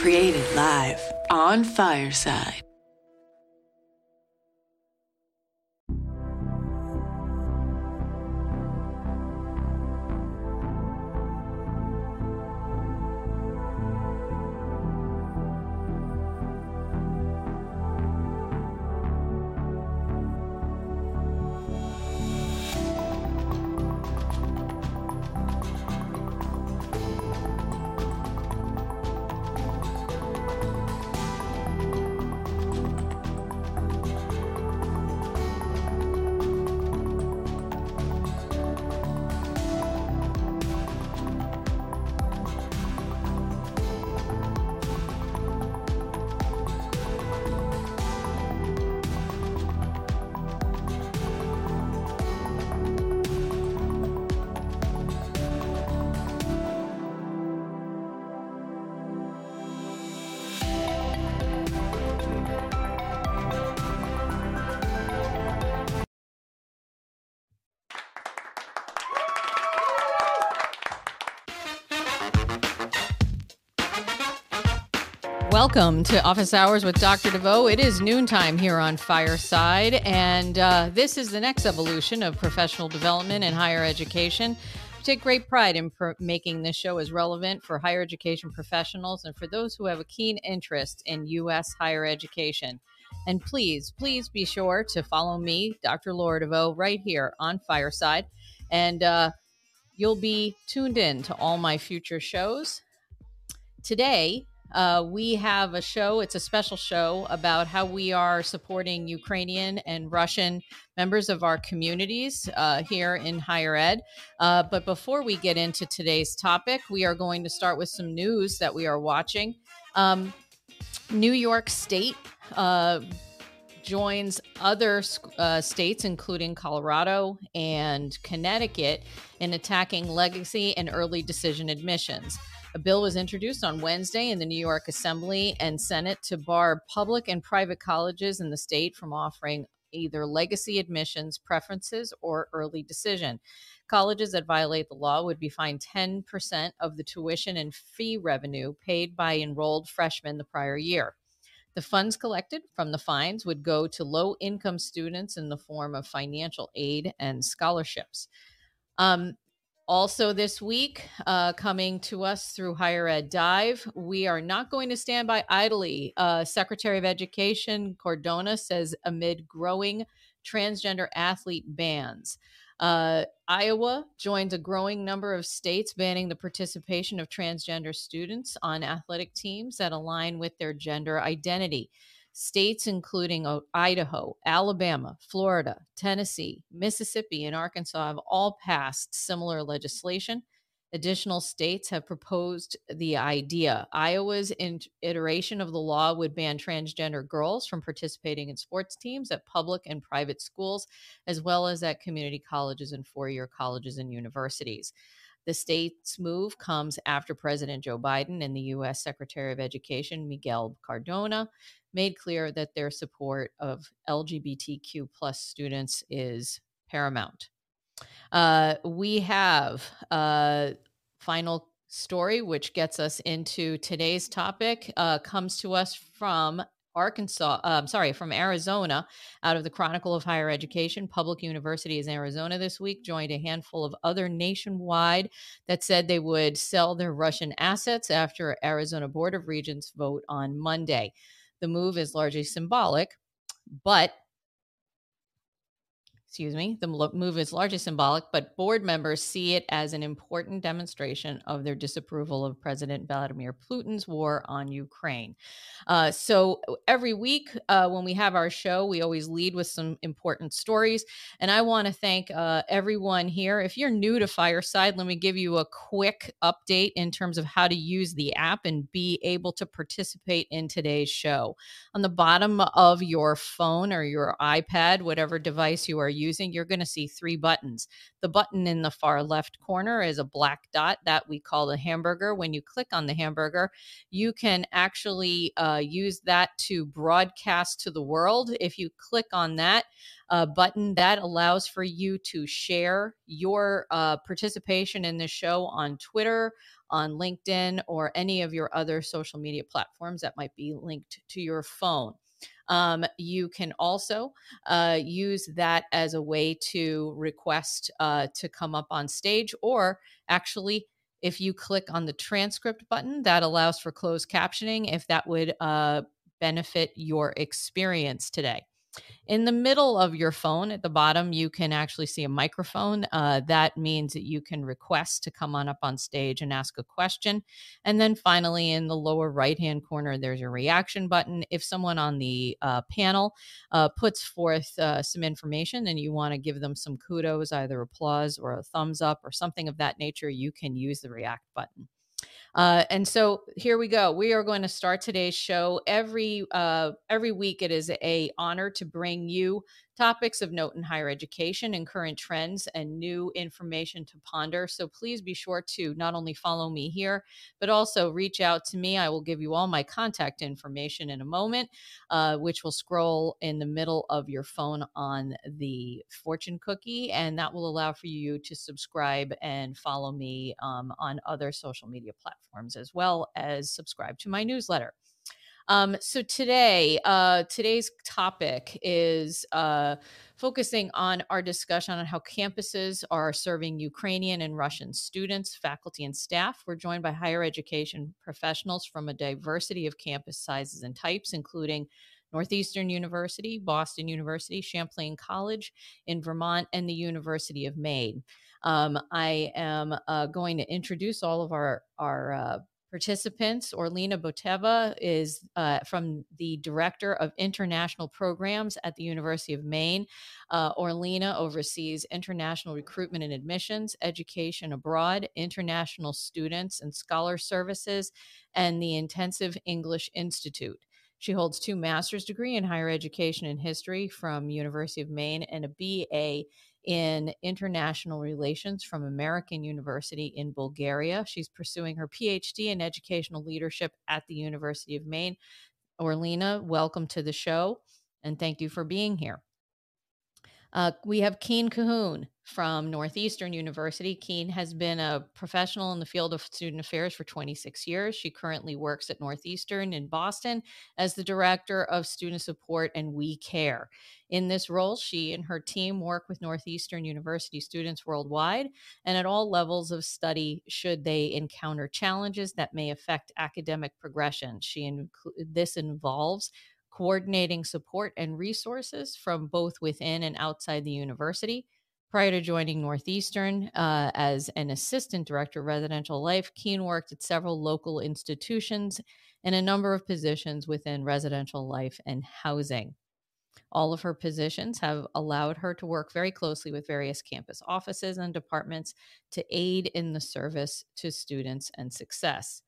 Created live on Fireside. Welcome to Office Hours with Dr. DeVoe. It is noontime here on Fireside, and uh, this is the next evolution of professional development in higher education. We take great pride in pro- making this show as relevant for higher education professionals and for those who have a keen interest in U.S. higher education. And please, please be sure to follow me, Dr. Laura DeVoe, right here on Fireside. And uh, you'll be tuned in to all my future shows. Today, uh, we have a show, it's a special show about how we are supporting Ukrainian and Russian members of our communities uh, here in higher ed. Uh, but before we get into today's topic, we are going to start with some news that we are watching. Um, New York State uh, joins other uh, states, including Colorado and Connecticut, in attacking legacy and early decision admissions. A bill was introduced on Wednesday in the New York Assembly and Senate to bar public and private colleges in the state from offering either legacy admissions preferences or early decision. Colleges that violate the law would be fined 10% of the tuition and fee revenue paid by enrolled freshmen the prior year. The funds collected from the fines would go to low income students in the form of financial aid and scholarships. Um, also, this week, uh, coming to us through Higher Ed Dive, we are not going to stand by idly. Uh, Secretary of Education Cardona says amid growing transgender athlete bans. Uh, Iowa joins a growing number of states banning the participation of transgender students on athletic teams that align with their gender identity. States including Idaho, Alabama, Florida, Tennessee, Mississippi, and Arkansas have all passed similar legislation. Additional states have proposed the idea. Iowa's iteration of the law would ban transgender girls from participating in sports teams at public and private schools, as well as at community colleges and four year colleges and universities. The state's move comes after President Joe Biden and the U.S. Secretary of Education Miguel Cardona made clear that their support of LGBTQ plus students is paramount. Uh, we have a final story, which gets us into today's topic, uh, comes to us from Arkansas, uh, sorry, from Arizona, out of the Chronicle of Higher Education. Public Universities in Arizona this week joined a handful of other nationwide that said they would sell their Russian assets after Arizona Board of Regents vote on Monday. The move is largely symbolic, but excuse me, the move is largely symbolic, but board members see it as an important demonstration of their disapproval of President Vladimir Putin's war on Ukraine. Uh, so every week uh, when we have our show, we always lead with some important stories. And I want to thank uh, everyone here. If you're new to Fireside, let me give you a quick update in terms of how to use the app and be able to participate in today's show. On the bottom of your phone or your iPad, whatever device you are using, you're going to see three buttons. The button in the far left corner is a black dot that we call the hamburger. When you click on the hamburger, you can actually uh, use that to broadcast to the world. If you click on that, uh, button that allows for you to share your uh, participation in the show on Twitter, on LinkedIn or any of your other social media platforms that might be linked to your phone. Um, you can also uh, use that as a way to request uh, to come up on stage, or actually, if you click on the transcript button, that allows for closed captioning if that would uh, benefit your experience today. In the middle of your phone at the bottom, you can actually see a microphone. Uh, that means that you can request to come on up on stage and ask a question. And then finally, in the lower right hand corner, there's a reaction button. If someone on the uh, panel uh, puts forth uh, some information and you want to give them some kudos, either applause or a thumbs up or something of that nature, you can use the react button. Uh, and so here we go. We are going to start today's show every uh, every week. It is a honor to bring you topics of note in higher education and current trends and new information to ponder. So please be sure to not only follow me here, but also reach out to me. I will give you all my contact information in a moment, uh, which will scroll in the middle of your phone on the fortune cookie. And that will allow for you to subscribe and follow me um, on other social media platforms as well as subscribe to my newsletter. Um, so today, uh, today's topic is uh, focusing on our discussion on how campuses are serving Ukrainian and Russian students, faculty, and staff. We're joined by higher education professionals from a diversity of campus sizes and types, including Northeastern University, Boston University, Champlain College in Vermont, and the University of Maine. Um, I am uh, going to introduce all of our our uh, participants. Orlina Boteva is uh, from the Director of International Programs at the University of Maine. Uh, Orlina oversees international recruitment and admissions, education abroad, international students and scholar services, and the Intensive English Institute. She holds two master's degree in higher education and history from University of Maine and a BA in international relations from American University in Bulgaria. She's pursuing her PhD in educational leadership at the University of Maine. Orlina, welcome to the show and thank you for being here. Uh, we have Keen Cahoon from Northeastern University. Keen has been a professional in the field of student affairs for 26 years. She currently works at Northeastern in Boston as the Director of Student Support and We Care. In this role, she and her team work with Northeastern University students worldwide and at all levels of study should they encounter challenges that may affect academic progression. She this involves coordinating support and resources from both within and outside the university. Prior to joining Northeastern uh, as an assistant director of residential life, Keen worked at several local institutions and a number of positions within residential life and housing. All of her positions have allowed her to work very closely with various campus offices and departments to aid in the service to students and success.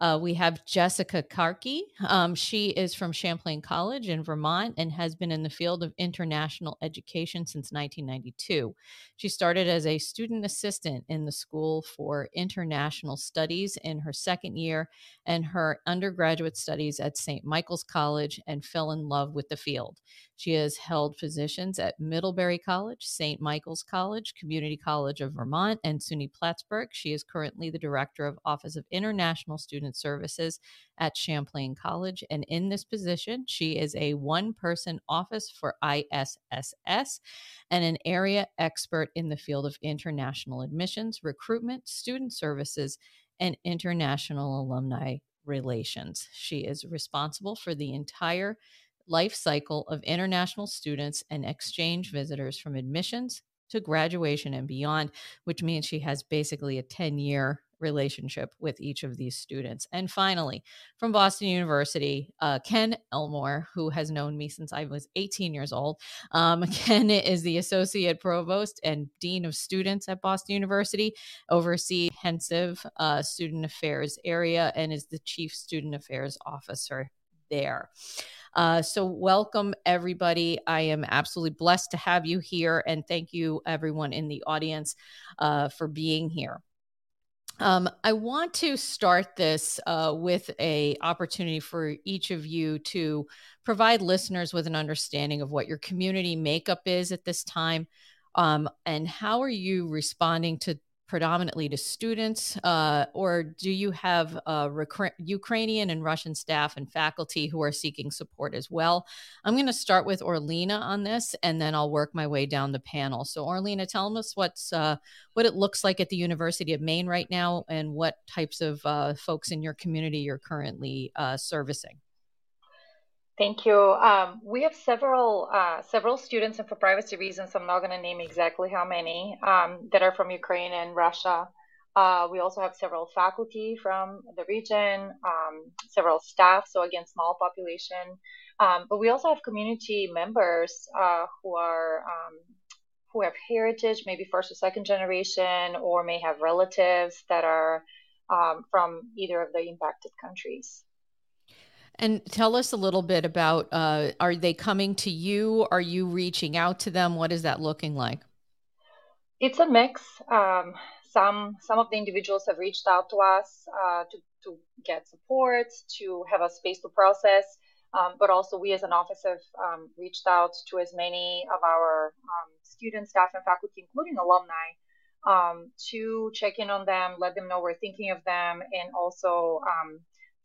Uh, we have Jessica Karki. Um, she is from Champlain College in Vermont and has been in the field of international education since 1992. She started as a student assistant in the School for International Studies in her second year and her undergraduate studies at St. Michael's College and fell in love with the field. She has held positions at Middlebury College, St. Michael's College, Community College of Vermont, and SUNY Plattsburgh. She is currently the director of Office of International Student Services at Champlain College. And in this position, she is a one person office for ISSS and an area expert in the field of international admissions, recruitment, student services, and international alumni relations. She is responsible for the entire life cycle of international students and exchange visitors from admissions to graduation and beyond, which means she has basically a 10 year relationship with each of these students. And finally, from Boston University, uh, Ken Elmore, who has known me since I was 18 years old. Um, Ken is the Associate Provost and Dean of Students at Boston University, oversees intensive uh, student affairs area, and is the Chief Student Affairs Officer there. Uh, so, welcome everybody. I am absolutely blessed to have you here, and thank you everyone in the audience uh, for being here. Um, I want to start this uh, with a opportunity for each of you to provide listeners with an understanding of what your community makeup is at this time, um, and how are you responding to predominantly to students, uh, or do you have uh, Ukrainian and Russian staff and faculty who are seeking support as well? I'm going to start with Orlina on this, and then I'll work my way down the panel. So, Orlina, tell us what's uh, what it looks like at the University of Maine right now, and what types of uh, folks in your community you're currently uh, servicing. Thank you. Um, we have several uh, several students, and for privacy reasons, I'm not going to name exactly how many um, that are from Ukraine and Russia. Uh, we also have several faculty from the region, um, several staff, so again, small population. Um, but we also have community members uh, who are um, who have heritage, maybe first or second generation, or may have relatives that are um, from either of the impacted countries. And tell us a little bit about uh, are they coming to you? Are you reaching out to them? What is that looking like? It's a mix. Um, some some of the individuals have reached out to us uh, to, to get support, to have a space to process, um, but also we as an office have um, reached out to as many of our um, students, staff, and faculty, including alumni, um, to check in on them, let them know we're thinking of them, and also um,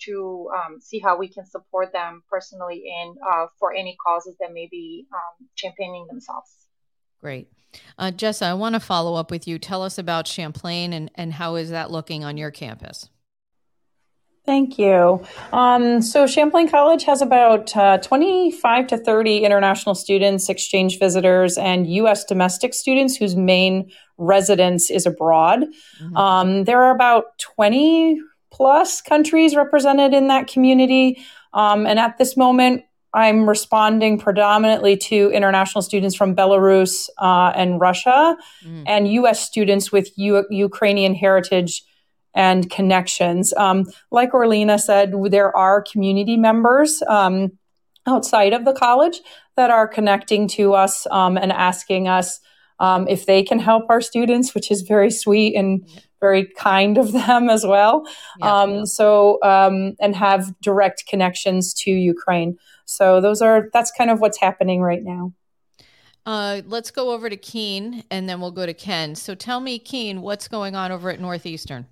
to um, see how we can support them personally in uh, for any causes that may be um, championing themselves. Great. Uh, Jessa, I want to follow up with you. Tell us about Champlain and, and how is that looking on your campus? Thank you. Um, so Champlain College has about uh, 25 to 30 international students, exchange visitors, and U.S. domestic students whose main residence is abroad. Mm-hmm. Um, there are about 20 plus countries represented in that community. Um, and at this moment, I'm responding predominantly to international students from Belarus uh, and Russia mm. and US students with U- Ukrainian heritage and connections. Um, like Orlina said, there are community members um, outside of the college that are connecting to us um, and asking us um, if they can help our students, which is very sweet and very kind of them as well. Yeah, um, yeah. So, um, and have direct connections to Ukraine. So those are that's kind of what's happening right now. Uh, let's go over to Keene and then we'll go to Ken. So tell me, Keene, what's going on over at Northeastern?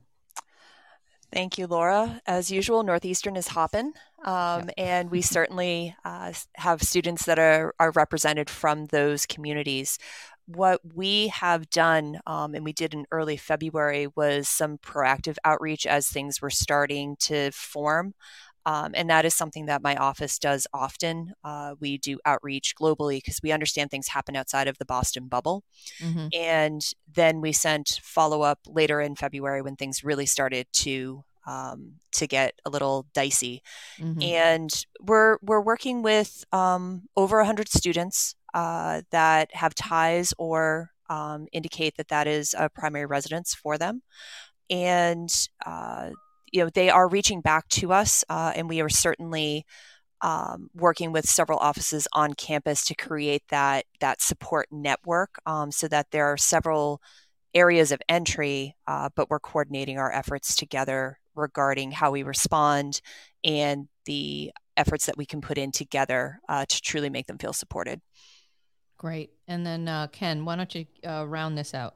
Thank you, Laura. As usual, Northeastern is hopping, um, and we certainly uh, have students that are, are represented from those communities what we have done, um, and we did in early February, was some proactive outreach as things were starting to form. Um, and that is something that my office does often. Uh, we do outreach globally because we understand things happen outside of the Boston bubble. Mm-hmm. And then we sent follow up later in February when things really started to um, to get a little dicey. Mm-hmm. And we're we're working with um, over 100 students uh, that have ties or um, indicate that that is a primary residence for them. And, uh, you know, they are reaching back to us, uh, and we are certainly um, working with several offices on campus to create that that support network, um, so that there are several areas of entry, uh, but we're coordinating our efforts together regarding how we respond and the efforts that we can put in together uh, to truly make them feel supported. Great. And then, uh, Ken, why don't you uh, round this out?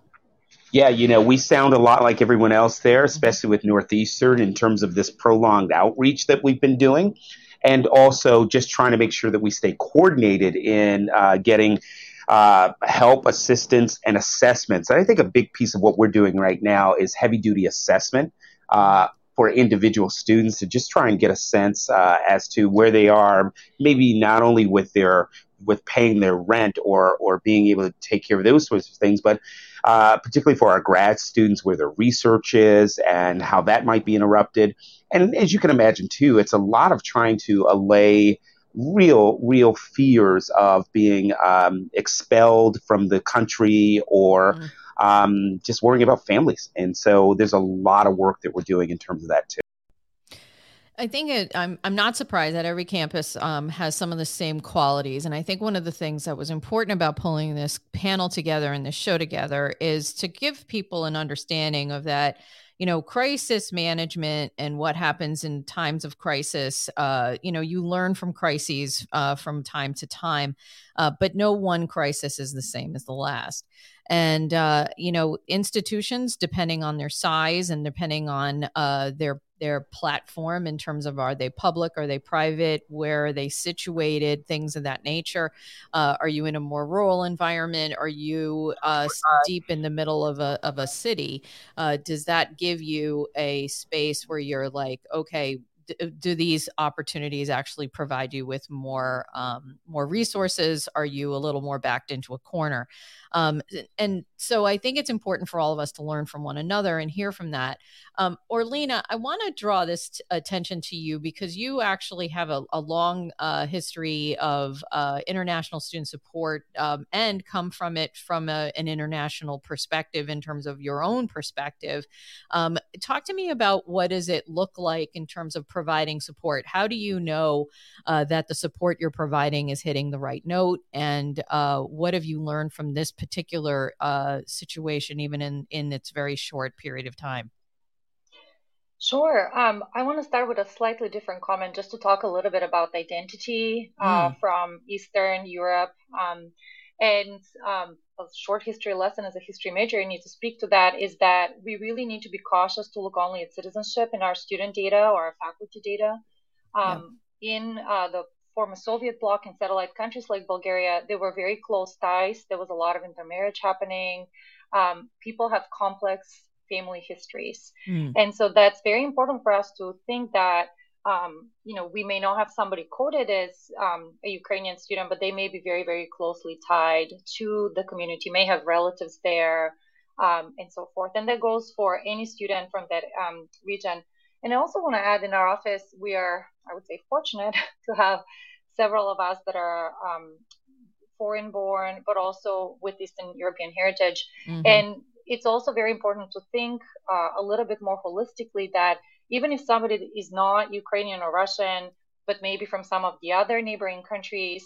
Yeah, you know, we sound a lot like everyone else there, especially with Northeastern in terms of this prolonged outreach that we've been doing. And also just trying to make sure that we stay coordinated in uh, getting uh, help, assistance, and assessments. And I think a big piece of what we're doing right now is heavy duty assessment. Uh, for individual students to just try and get a sense uh, as to where they are, maybe not only with their with paying their rent or or being able to take care of those sorts of things, but uh, particularly for our grad students, where their research is and how that might be interrupted. And as you can imagine, too, it's a lot of trying to allay real, real fears of being um, expelled from the country or mm. Um, just worrying about families. And so there's a lot of work that we're doing in terms of that, too. I think it, I'm I'm not surprised that every campus um, has some of the same qualities, and I think one of the things that was important about pulling this panel together and this show together is to give people an understanding of that you know, crisis management and what happens in times of crisis. Uh, you know, you learn from crises uh, from time to time, uh, but no one crisis is the same as the last. And uh, you know, institutions, depending on their size and depending on uh, their their platform in terms of are they public, are they private, where are they situated, things of that nature. Uh, are you in a more rural environment? Are you uh, deep in the middle of a of a city? Uh, does that give you a space where you're like, okay, do these opportunities actually provide you with more um, more resources? Are you a little more backed into a corner? Um, and so I think it's important for all of us to learn from one another and hear from that. Um, Orlina, I want to draw this t- attention to you because you actually have a, a long uh, history of uh, international student support um, and come from it from a, an international perspective in terms of your own perspective. Um, talk to me about what does it look like in terms of providing support? How do you know uh, that the support you're providing is hitting the right note? And uh, what have you learned from this particular uh, situation, even in in its very short period of time? Sure. Um, I want to start with a slightly different comment just to talk a little bit about identity uh, mm. from Eastern Europe. Um, and um, a short history lesson as a history major, I need to speak to that is that we really need to be cautious to look only at citizenship in our student data or our faculty data. Yeah. Um, in uh, the former Soviet bloc and satellite countries like Bulgaria, there were very close ties. There was a lot of intermarriage happening. Um, people have complex family histories. Mm. And so that's very important for us to think that, um, you know, we may not have somebody coded as um, a Ukrainian student, but they may be very, very closely tied to the community, may have relatives there, um, and so forth. And that goes for any student from that um, region. And I also want to add in our office, we are, I would say, fortunate to have several of us that are um, foreign born, but also with Eastern European heritage. Mm-hmm. And it's also very important to think uh, a little bit more holistically that even if somebody is not Ukrainian or Russian, but maybe from some of the other neighboring countries,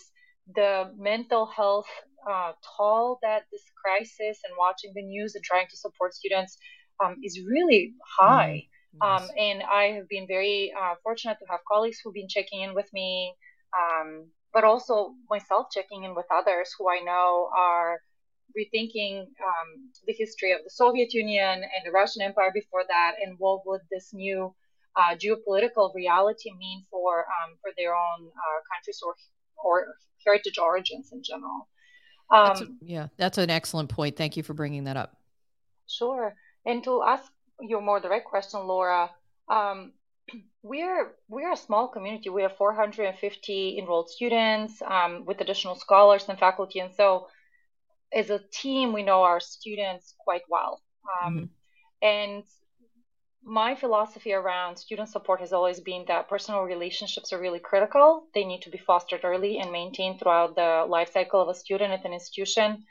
the mental health uh, toll that this crisis and watching the news and trying to support students um, is really high. Mm. Um, and I have been very uh, fortunate to have colleagues who've been checking in with me, um, but also myself checking in with others who I know are rethinking um, the history of the Soviet Union and the Russian Empire before that, and what would this new uh, geopolitical reality mean for um, for their own uh, countries or or heritage origins in general. That's a, um, yeah, that's an excellent point. Thank you for bringing that up. Sure. And to ask your more direct question, Laura, um, we're we're a small community. We have 450 enrolled students um, with additional scholars and faculty, and so as a team, we know our students quite well. Um, mm-hmm. And my philosophy around student support has always been that personal relationships are really critical. They need to be fostered early and maintained throughout the life cycle of a student at an institution.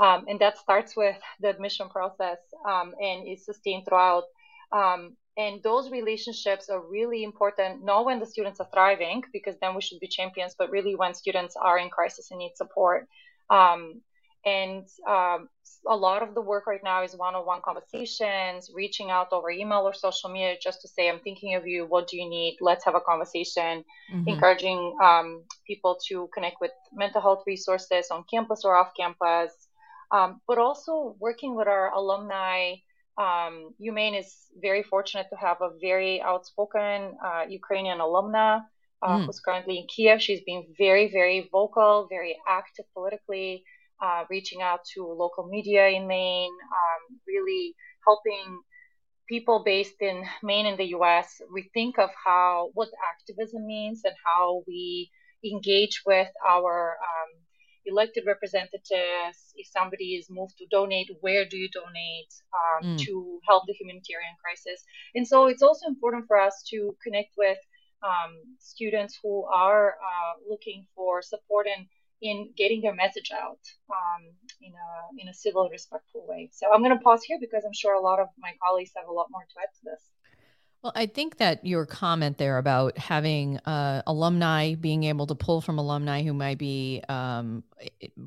Um, and that starts with the admission process um, and is sustained throughout. Um, and those relationships are really important, not when the students are thriving, because then we should be champions, but really when students are in crisis and need support. Um, and um, a lot of the work right now is one-on-one conversations, reaching out over email or social media just to say, "I'm thinking of you. What do you need? Let's have a conversation." Mm-hmm. Encouraging um, people to connect with mental health resources on campus or off campus, um, but also working with our alumni. Um, UMaine is very fortunate to have a very outspoken uh, Ukrainian alumna uh, mm. who's currently in Kiev. She's been very, very vocal, very active politically uh, reaching out to local media in Maine, um, really helping people based in Maine in the US rethink of how what activism means and how we engage with our um, elected representatives. If somebody is moved to donate, where do you donate um, mm. to help the humanitarian crisis? And so it's also important for us to connect with um, students who are uh, looking for support and in getting their message out um, in a in a civil, respectful way. So I'm going to pause here because I'm sure a lot of my colleagues have a lot more to add to this. Well, I think that your comment there about having uh, alumni being able to pull from alumni who might be um,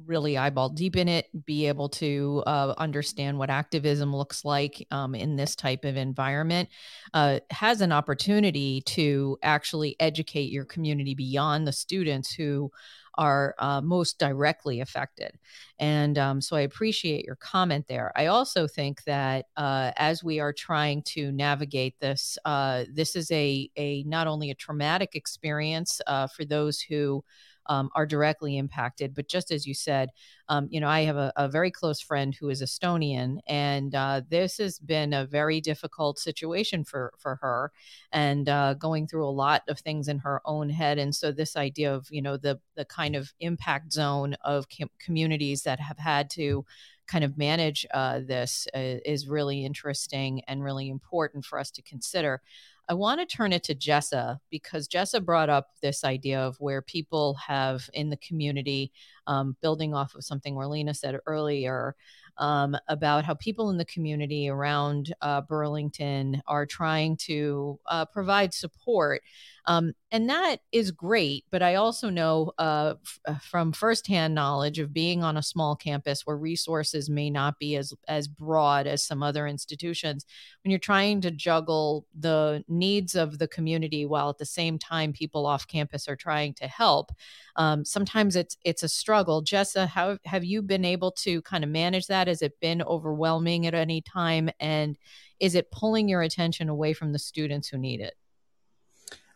really eyeball deep in it, be able to uh, understand what activism looks like um, in this type of environment, uh, has an opportunity to actually educate your community beyond the students who are uh, most directly affected. And um, so I appreciate your comment there. I also think that uh, as we are trying to navigate this, uh, this is a, a not only a traumatic experience uh, for those who um, are directly impacted. But just as you said, um, you know, I have a, a, very close friend who is Estonian, and uh, this has been a very difficult situation for for her, and uh, going through a lot of things in her own head. And so, this idea of you know the the kind of impact zone of com- communities that have had to kind of manage uh, this uh, is really interesting and really important for us to consider. I want to turn it to Jessa because Jessa brought up this idea of where people have in the community, um, building off of something Orlina said earlier um, about how people in the community around uh, Burlington are trying to uh, provide support um, and that is great. But I also know uh, f- uh, from firsthand knowledge of being on a small campus where resources may not be as as broad as some other institutions. When you're trying to juggle the needs of the community while at the same time people off campus are trying to help, um, sometimes it's it's a struggle. Jessa, how have you been able to kind of manage that? Has it been overwhelming at any time? And is it pulling your attention away from the students who need it?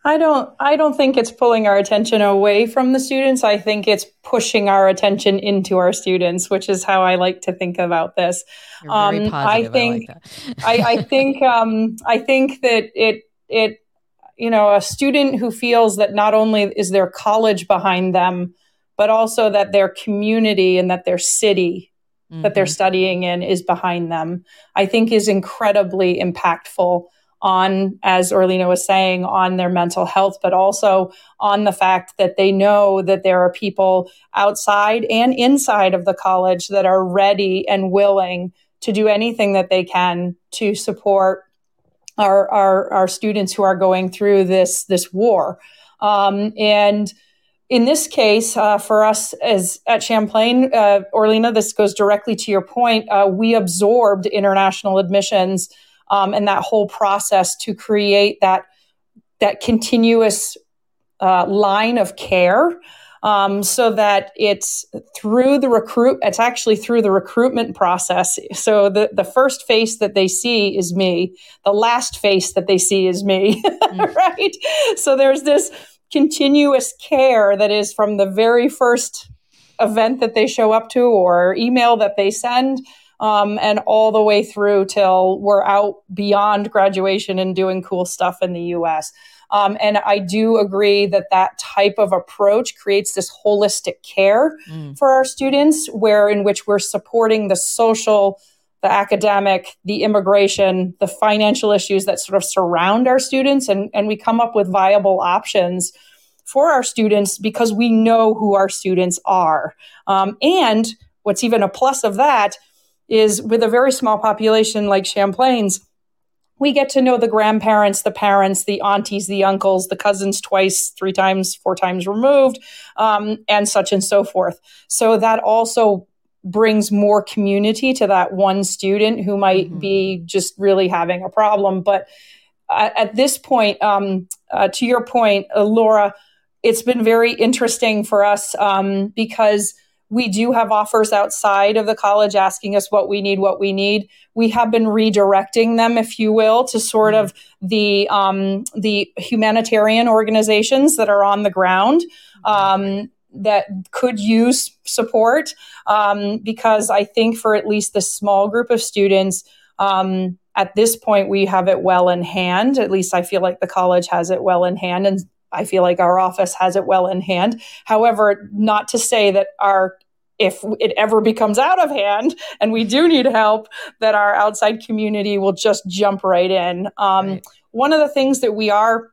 I don't I don't think it's pulling our attention away from the students. I think it's pushing our attention into our students, which is how I like to think about this. Um, I think I, like I, I, think um, I think that it it you know a student who feels that not only is their college behind them, but also that their community and that their city mm-hmm. that they're mm-hmm. studying in is behind them, I think is incredibly impactful on, as Orlina was saying, on their mental health, but also on the fact that they know that there are people outside and inside of the college that are ready and willing to do anything that they can to support our, our, our students who are going through this, this war. Um, and in this case, uh, for us as at Champlain, uh, Orlina, this goes directly to your point. Uh, we absorbed international admissions um, and that whole process to create that that continuous uh, line of care um, so that it's through the recruit it's actually through the recruitment process so the, the first face that they see is me the last face that they see is me mm. right so there's this continuous care that is from the very first event that they show up to or email that they send um, and all the way through till we're out beyond graduation and doing cool stuff in the US. Um, and I do agree that that type of approach creates this holistic care mm. for our students, where in which we're supporting the social, the academic, the immigration, the financial issues that sort of surround our students, and, and we come up with viable options for our students because we know who our students are. Um, and what's even a plus of that is with a very small population like Champlain's, we get to know the grandparents, the parents, the aunties, the uncles, the cousins twice, three times, four times removed, um, and such and so forth. So that also brings more community to that one student who might mm-hmm. be just really having a problem. But uh, at this point, um, uh, to your point, uh, Laura, it's been very interesting for us um, because we do have offers outside of the college asking us what we need, what we need. We have been redirecting them, if you will, to sort mm-hmm. of the um, the humanitarian organizations that are on the ground. Um, that could use support um, because I think for at least the small group of students, um, at this point, we have it well in hand. At least I feel like the college has it well in hand. And I feel like our office has it well in hand. However, not to say that our if it ever becomes out of hand and we do need help, that our outside community will just jump right in. Um, right. One of the things that we are,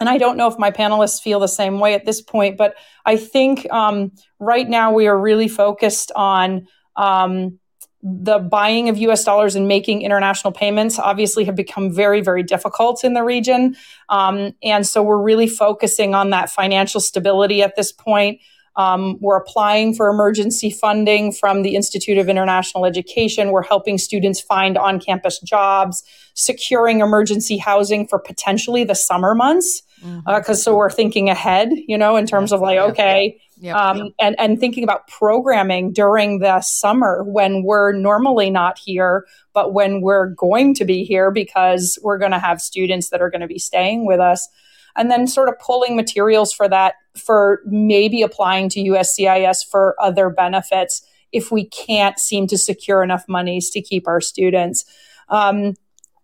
and I don't know if my panelists feel the same way at this point, but I think um, right now we are really focused on um, the buying of US dollars and making international payments obviously have become very, very difficult in the region. Um, and so we're really focusing on that financial stability at this point. Um, we're applying for emergency funding from the Institute of International Education. We're helping students find on campus jobs, securing emergency housing for potentially the summer months. Because mm-hmm. uh, so we're thinking ahead, you know, in terms of like, okay, Yep, um. And, and thinking about programming during the summer when we're normally not here, but when we're going to be here because we're going to have students that are going to be staying with us. And then sort of pulling materials for that, for maybe applying to USCIS for other benefits if we can't seem to secure enough monies to keep our students. Um,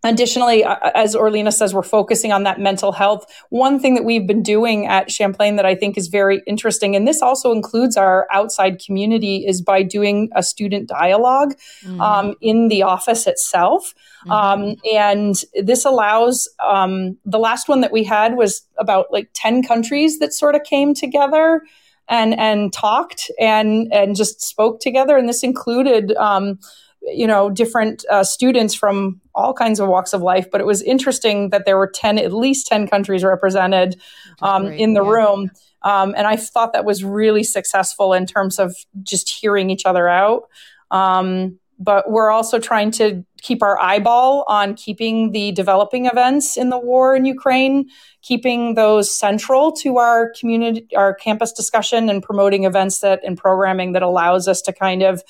Additionally, as Orlina says, we're focusing on that mental health. One thing that we've been doing at Champlain that I think is very interesting, and this also includes our outside community, is by doing a student dialogue mm-hmm. um, in the office itself. Mm-hmm. Um, and this allows um, the last one that we had was about like 10 countries that sort of came together and and talked and and just spoke together and this included um, you know different uh, students from all kinds of walks of life but it was interesting that there were 10 at least 10 countries represented um, in the yeah. room um, and i thought that was really successful in terms of just hearing each other out um, but we're also trying to keep our eyeball on keeping the developing events in the war in ukraine keeping those central to our community our campus discussion and promoting events that and programming that allows us to kind of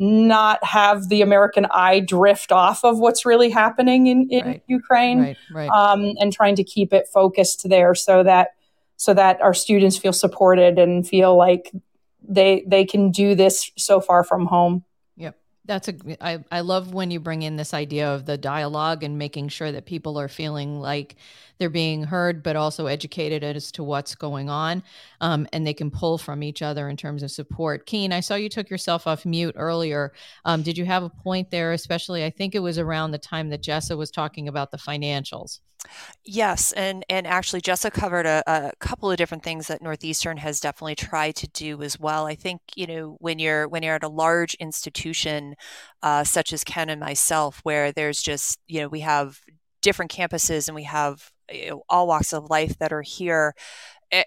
not have the American eye drift off of what's really happening in, in right. Ukraine, right, right. Um, and trying to keep it focused there so that so that our students feel supported and feel like they they can do this so far from home. That's a I, I love when you bring in this idea of the dialogue and making sure that people are feeling like they're being heard, but also educated as to what's going on. Um, and they can pull from each other in terms of support. Keen, I saw you took yourself off mute earlier. Um, did you have a point there, especially? I think it was around the time that Jessa was talking about the financials. Yes, and and actually, Jessa covered a, a, couple of different things that Northeastern has definitely tried to do as well. I think you know when you're when you're at a large institution uh, such as Ken and myself, where there's just you know we have different campuses and we have you know, all walks of life that are here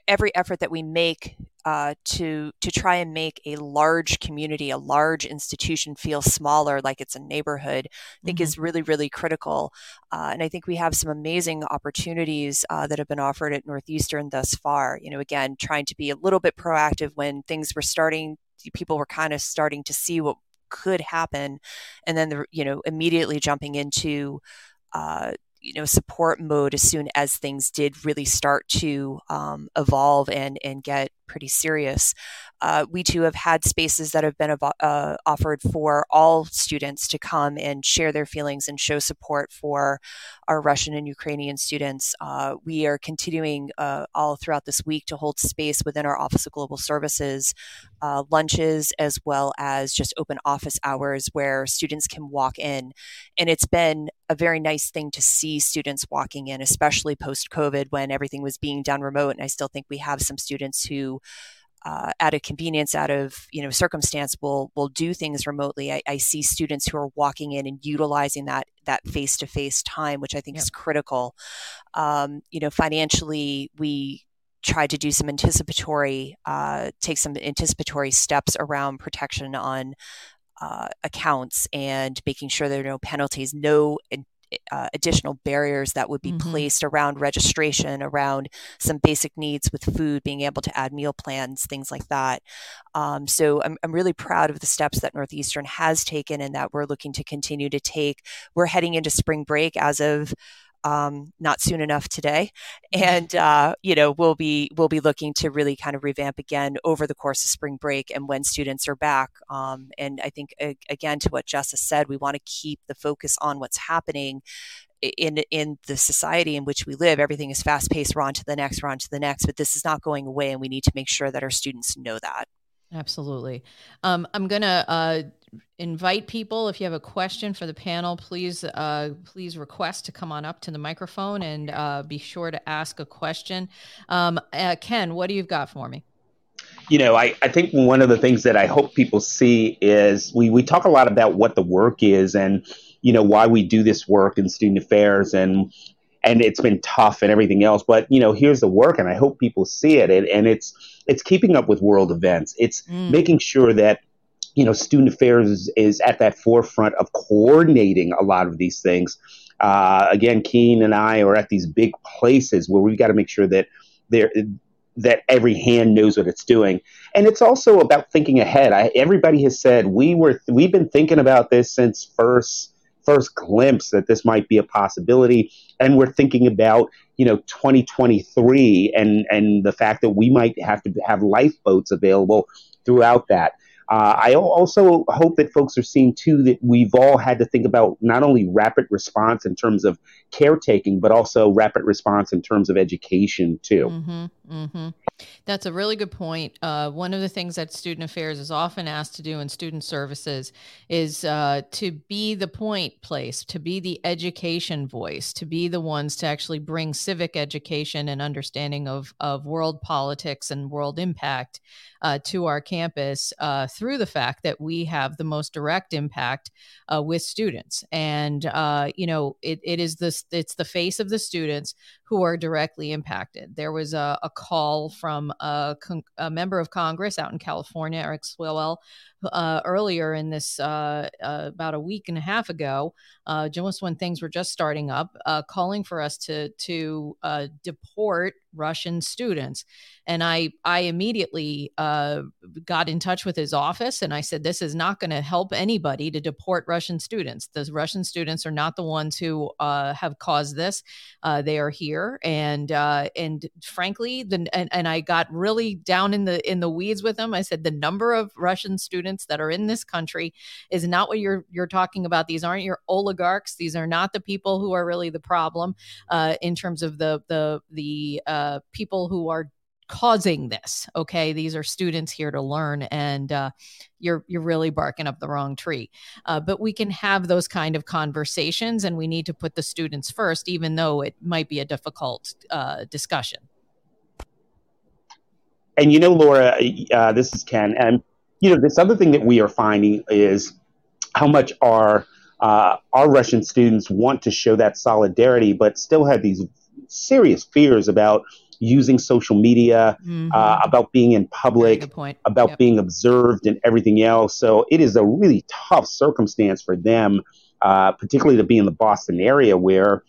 every effort that we make uh, to to try and make a large community, a large institution feel smaller, like it's a neighborhood, I think mm-hmm. is really really critical. Uh, and I think we have some amazing opportunities uh, that have been offered at Northeastern thus far. You know, again, trying to be a little bit proactive when things were starting, people were kind of starting to see what could happen, and then the you know immediately jumping into uh, you know support mode as soon as things did really start to um, evolve and and get pretty serious. Uh, we too have had spaces that have been uh, offered for all students to come and share their feelings and show support for our Russian and Ukrainian students. Uh, we are continuing uh, all throughout this week to hold space within our Office of Global Services, uh, lunches, as well as just open office hours where students can walk in. And it's been a very nice thing to see students walking in, especially post COVID when everything was being done remote. And I still think we have some students who uh, out of convenience, out of you know circumstance, will will do things remotely. I, I, see students who are walking in and utilizing that that face to face time, which I think is critical. Um, you know, financially, we tried to do some anticipatory, uh, take some anticipatory steps around protection on uh, accounts and making sure there are no penalties, no uh, additional barriers that would be mm-hmm. placed around registration, around some basic needs with food, being able to add meal plans, things like that. Um, so I'm, I'm really proud of the steps that Northeastern has taken and that we're looking to continue to take. We're heading into spring break as of um, not soon enough today, mm-hmm. and uh, you know we'll be we'll be looking to really kind of revamp again over the course of spring break and when students are back. Um, and I think again to what Justice said, we want to keep the focus on what's happening in in the society in which we live. Everything is fast paced. We're on to the next. We're on to the next. But this is not going away, and we need to make sure that our students know that. Absolutely. Um, I'm going to uh, invite people. If you have a question for the panel, please uh, please request to come on up to the microphone and uh, be sure to ask a question. Um, uh, Ken, what do you've got for me? you know, I, I think one of the things that I hope people see is we, we talk a lot about what the work is and, you know, why we do this work in student affairs and and it's been tough and everything else. But you know, here's the work, and I hope people see it. And, and it's it's keeping up with world events. It's mm. making sure that you know student affairs is, is, at that forefront of coordinating a lot of these things. Uh, again, Keen and I are at these big places where we've got to make sure that there that every hand knows what it's doing. And it's also about thinking ahead. I, everybody has said we were we've been thinking about this since first first glimpse that this might be a possibility and we're thinking about you know 2023 and and the fact that we might have to have lifeboats available throughout that uh, I also hope that folks are seeing too that we've all had to think about not only rapid response in terms of caretaking, but also rapid response in terms of education too. Mm-hmm, mm-hmm. That's a really good point. Uh, one of the things that Student Affairs is often asked to do in student services is uh, to be the point place, to be the education voice, to be the ones to actually bring civic education and understanding of, of world politics and world impact uh, to our campus uh, through the fact that we have the most direct impact uh, with students. And, uh, you know, it, it is this, it's the face of the students who are directly impacted. There was a, a call from a, a, member of Congress out in California, Eric Swalwell, uh, earlier in this, uh, uh, about a week and a half ago, uh, just when things were just starting up, uh, calling for us to to uh, deport Russian students. And I I immediately got in touch with his office and I said, this is not going to help anybody to deport Russian students. The Russian students are not the ones who have caused this. They are here, and and frankly, the and, and I got really down in the in the weeds with them. I said the number of Russian students that are in this country is not what you're you're talking about. These aren't your oligarchs. These are not the people who are really the problem uh, in terms of the the the uh, people who are causing this okay these are students here to learn and uh, you're you're really barking up the wrong tree uh, but we can have those kind of conversations and we need to put the students first even though it might be a difficult uh, discussion and you know laura uh, this is ken and you know this other thing that we are finding is how much our uh, our russian students want to show that solidarity but still have these serious fears about using social media, mm-hmm. uh, about being in public, about yep. being observed, and everything else. So it is a really tough circumstance for them, uh, particularly to be in the Boston area where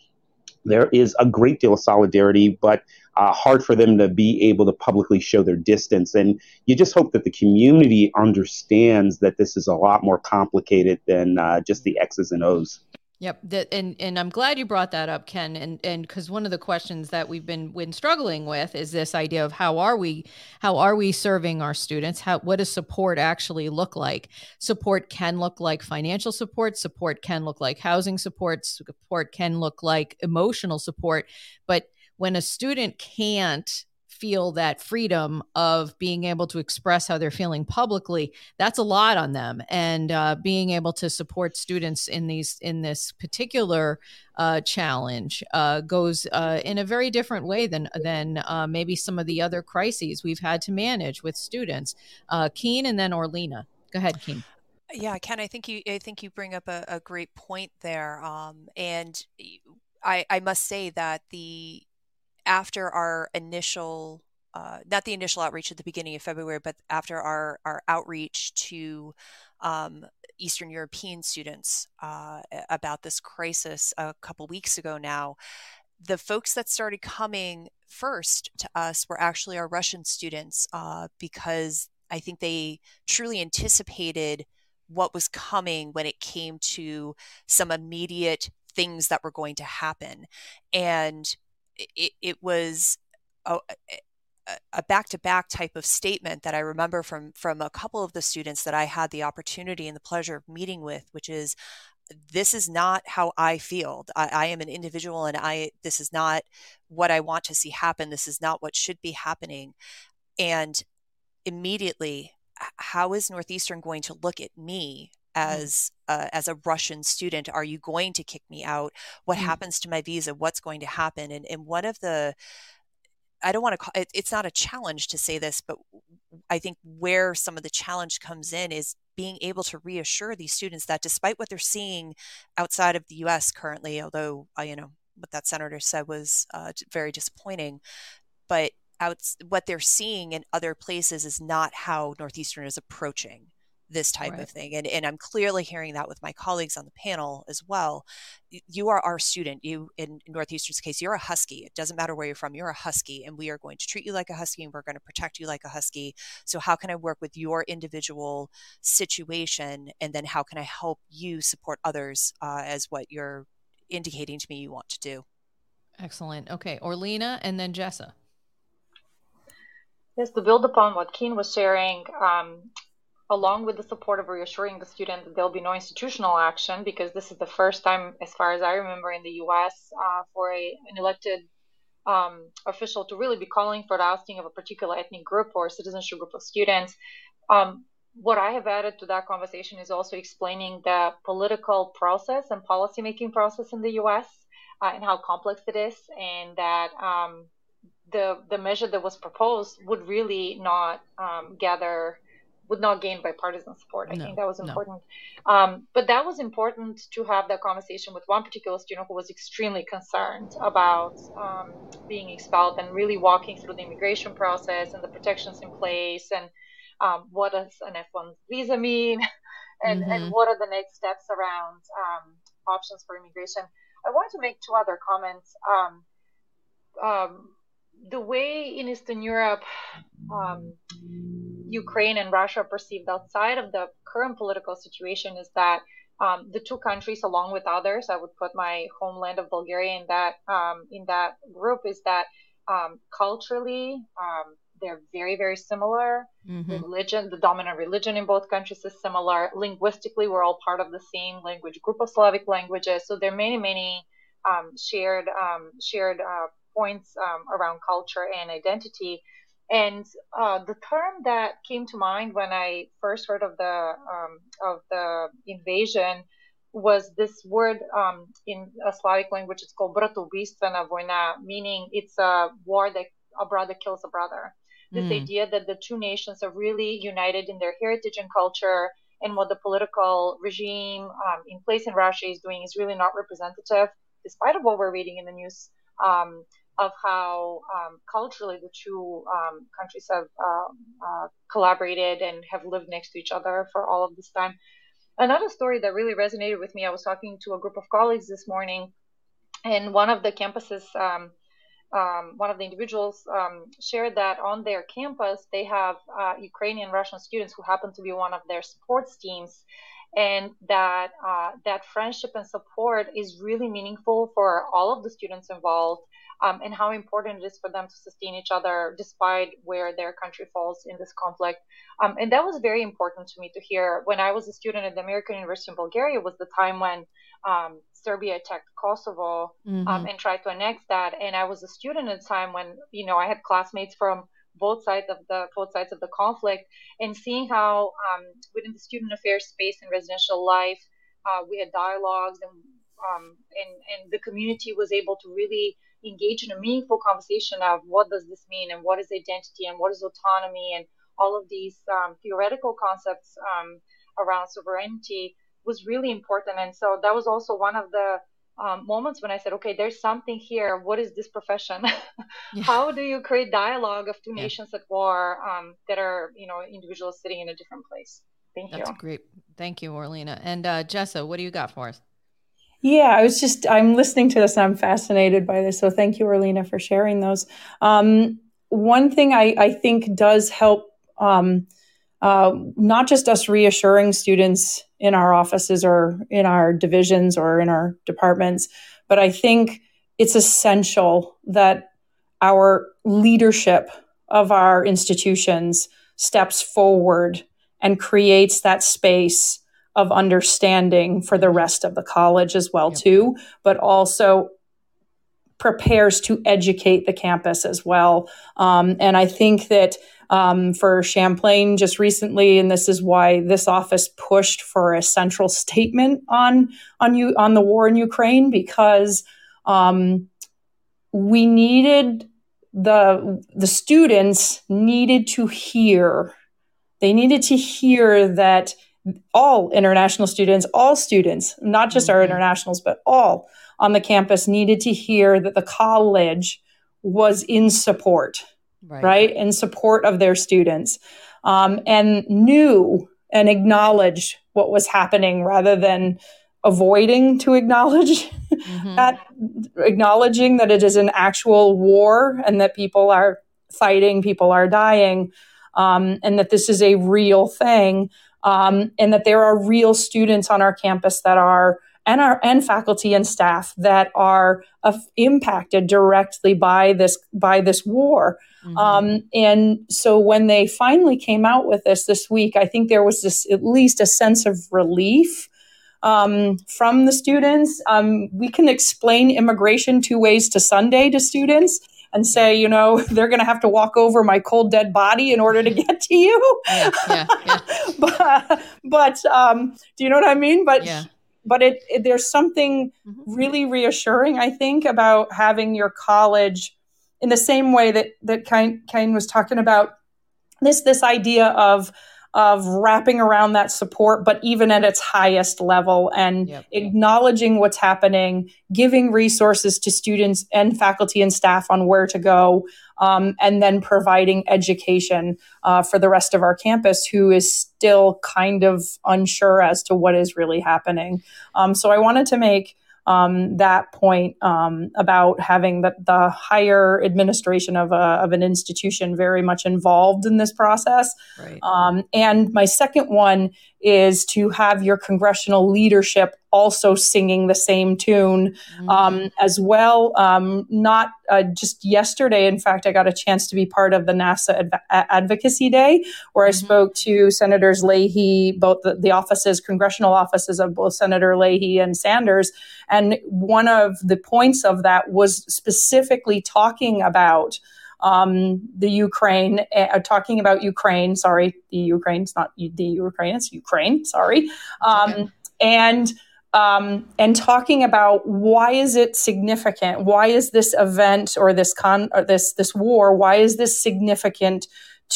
there is a great deal of solidarity, but uh, hard for them to be able to publicly show their distance. And you just hope that the community understands that this is a lot more complicated than uh, just the X's and O's. Yep, and and I'm glad you brought that up, Ken. And and because one of the questions that we've been been struggling with is this idea of how are we how are we serving our students? How what does support actually look like? Support can look like financial support. Support can look like housing support. Support can look like emotional support. But when a student can't feel that freedom of being able to express how they're feeling publicly that's a lot on them. And uh, being able to support students in these in this particular uh, challenge uh, goes uh, in a very different way than than uh, maybe some of the other crises we've had to manage with students. Uh, keen and then orlina. Go ahead keen. Yeah ken i think you i think you bring up a, a great point there um, and I, I must say that the after our initial uh, not the initial outreach at the beginning of February, but after our, our outreach to um, Eastern European students uh, about this crisis a couple weeks ago now, the folks that started coming first to us were actually our Russian students uh, because I think they truly anticipated what was coming when it came to some immediate things that were going to happen. And it, it was a, a back-to-back type of statement that I remember from from a couple of the students that I had the opportunity and the pleasure of meeting with, which is this is not how I feel. I, I, am an individual and I this is not what I want to see happen. This is not what should be happening. And immediately, how is Northeastern going to look at me. As uh, as a Russian student? Are you going to kick me out? What mm. happens to my visa? What's going to happen? And and one of the I don't want to call it, it's not a challenge to say this, but I think where some of the challenge comes in is being able to reassure these students that despite what they're seeing outside of the US currently, although, uh, you know, what that senator said was uh, very disappointing, but out, what they're seeing in other places is not how Northeastern is approaching this type right. of thing. And, and I'm clearly hearing that with my colleagues on the panel as well. You are our student. You, in Northeastern's case, you're a Husky. It doesn't matter where you're from, you're a Husky, and we are going to treat you like a Husky and we're going to protect you like a Husky. So, how can I work with your individual situation? And then, how can I help you support others uh, as what you're indicating to me you want to do? Excellent. Okay. Orlina and then Jessa. Yes, to build upon what Keen was sharing, um, along with the support of reassuring the student that there'll be no institutional action, because this is the first time, as far as I remember, in the U.S. Uh, for a, an elected um, official to really be calling for the ousting of a particular ethnic group or citizenship group of students. Um, what I have added to that conversation is also explaining the political process and policymaking process in the U.S. Uh, and how complex it is, and that um, the the measure that was proposed would really not um, gather would not gain bipartisan support. I no, think that was important. No. Um, but that was important to have that conversation with one particular student who was extremely concerned about um, being expelled and really walking through the immigration process and the protections in place and um, what does an F1 visa mean and, mm-hmm. and what are the next steps around um, options for immigration. I want to make two other comments. Um, um, the way in Eastern Europe, um, Ukraine and Russia are perceived outside of the current political situation is that um, the two countries, along with others, I would put my homeland of Bulgaria in that um, in that group, is that um, culturally um, they're very very similar. Mm-hmm. Religion, the dominant religion in both countries is similar. Linguistically, we're all part of the same language group of Slavic languages, so there are many many um, shared um, shared uh, points um, around culture and identity. And uh, the term that came to mind when I first heard of the um, of the invasion was this word um, in a Slavic language. It's called bratoubistva vojna, meaning it's a war that a brother kills a brother. This mm. idea that the two nations are really united in their heritage and culture, and what the political regime um, in place in Russia is doing is really not representative, despite of what we're reading in the news um, of how um, culturally the two um, countries have uh, uh, collaborated and have lived next to each other for all of this time. Another story that really resonated with me I was talking to a group of colleagues this morning, and one of the campuses, um, um one of the individuals um, shared that on their campus they have uh, Ukrainian Russian students who happen to be one of their sports teams and that uh, that friendship and support is really meaningful for all of the students involved um, and how important it is for them to sustain each other despite where their country falls in this conflict. Um, and that was very important to me to hear. When I was a student at the American University in Bulgaria, was the time when um, Serbia attacked Kosovo um, mm-hmm. and tried to annex that. And I was a student at the time when you know I had classmates from both sides of the both sides of the conflict, and seeing how um, within the student affairs space and residential life, uh, we had dialogues and um, and and the community was able to really engage in a meaningful conversation of what does this mean and what is identity and what is autonomy and all of these um, theoretical concepts um, around sovereignty was really important. And so that was also one of the um, moments when I said, okay, there's something here. What is this profession? yeah. How do you create dialogue of two yeah. nations at war um, that are, you know, individuals sitting in a different place? Thank That's you. That's great. Thank you, Orlina. And uh, Jessa, what do you got for us? Yeah, I was just, I'm listening to this and I'm fascinated by this. So thank you, Orlina, for sharing those. Um, one thing I, I, think does help, um, uh, not just us reassuring students in our offices or in our divisions or in our departments, but I think it's essential that our leadership of our institutions steps forward and creates that space of understanding for the rest of the college as well yep. too but also prepares to educate the campus as well um, and i think that um, for champlain just recently and this is why this office pushed for a central statement on on you on the war in ukraine because um, we needed the the students needed to hear they needed to hear that all international students all students not just mm-hmm. our internationals but all on the campus needed to hear that the college was in support right, right? in support of their students um, and knew and acknowledged what was happening rather than avoiding to acknowledge mm-hmm. that acknowledging that it is an actual war and that people are fighting people are dying um, and that this is a real thing um, and that there are real students on our campus that are and our and faculty and staff that are uh, impacted directly by this by this war mm-hmm. um, and so when they finally came out with this this week i think there was this at least a sense of relief um, from the students. Um, we can explain immigration two ways to Sunday to students and say, you know, they're going to have to walk over my cold dead body in order to get to you. Yeah, yeah, yeah. but but um, do you know what I mean? But but it, it, there's something mm-hmm. really reassuring, I think, about having your college in the same way that that Kane was talking about this this idea of of wrapping around that support, but even at its highest level and yep. acknowledging what's happening, giving resources to students and faculty and staff on where to go, um, and then providing education uh, for the rest of our campus who is still kind of unsure as to what is really happening. Um, so I wanted to make um, that point um, about having the, the higher administration of, a, of an institution very much involved in this process. Right. Um, and my second one is to have your congressional leadership also singing the same tune mm-hmm. um, as well. Um, not uh, just yesterday, in fact, I got a chance to be part of the NAFSA Adv- Advocacy Day, where I mm-hmm. spoke to Senators Leahy, both the, the, offices, congressional offices of both Senator Leahy and Sanders. And one of the points of that was specifically talking about um, the Ukraine, uh, talking about Ukraine. Sorry, the Ukraine. It's not the Ukraine. It's Ukraine. Sorry. Um, okay. And um, and talking about why is it significant? Why is this event or this con or this this war? Why is this significant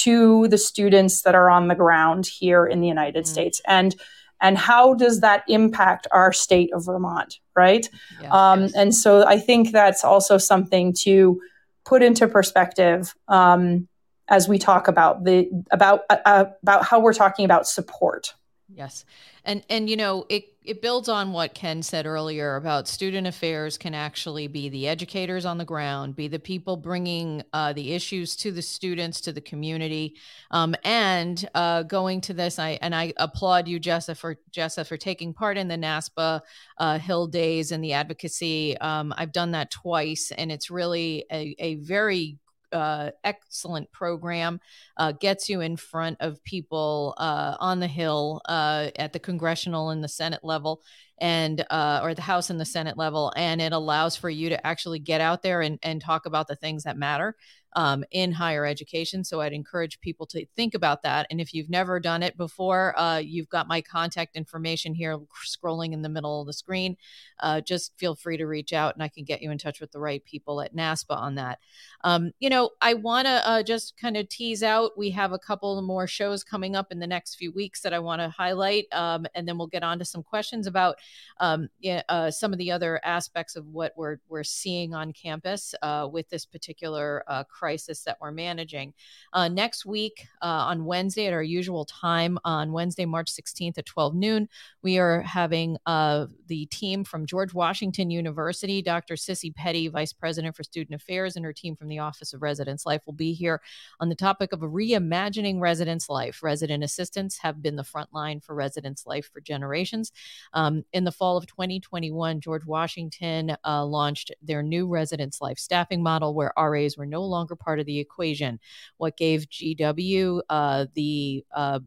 to the students that are on the ground here in the United mm. States? And and how does that impact our state of Vermont? Right. Yeah, um, yes. And so I think that's also something to put into perspective um, as we talk about the about uh, about how we're talking about support. Yes, and and you know it it builds on what Ken said earlier about student affairs can actually be the educators on the ground, be the people bringing uh, the issues to the students, to the community, um, and uh, going to this. I and I applaud you, Jessa, for Jessa for taking part in the NASPA uh, Hill Days and the advocacy. Um, I've done that twice, and it's really a, a very uh, excellent program, uh, gets you in front of people uh, on the Hill uh, at the congressional and the Senate level, and uh, or the House and the Senate level, and it allows for you to actually get out there and, and talk about the things that matter um, in higher education. So I'd encourage people to think about that. And if you've never done it before, uh, you've got my contact information here scrolling in the middle of the screen. Uh, just feel free to reach out and I can get you in touch with the right people at NASPA on that. Um, you know, I want to uh, just kind of tease out. We have a couple more shows coming up in the next few weeks that I want to highlight. Um, and then we'll get on to some questions about um, uh, some of the other aspects of what we're, we're seeing on campus uh, with this particular uh, crisis that we're managing. Uh, next week, uh, on Wednesday at our usual time, on Wednesday, March 16th at 12 noon, we are having uh, the team from George Washington University, Dr. Cissy Petty, Vice President for Student Affairs, and her team from the Office of Residence Life will be here on the topic of reimagining residence life. Resident assistants have been the front line for residence life for generations. Um, in the fall of 2021, George Washington uh, launched their new residence life staffing model where RAs were no longer longer part of the equation. What gave GW uh, the uh,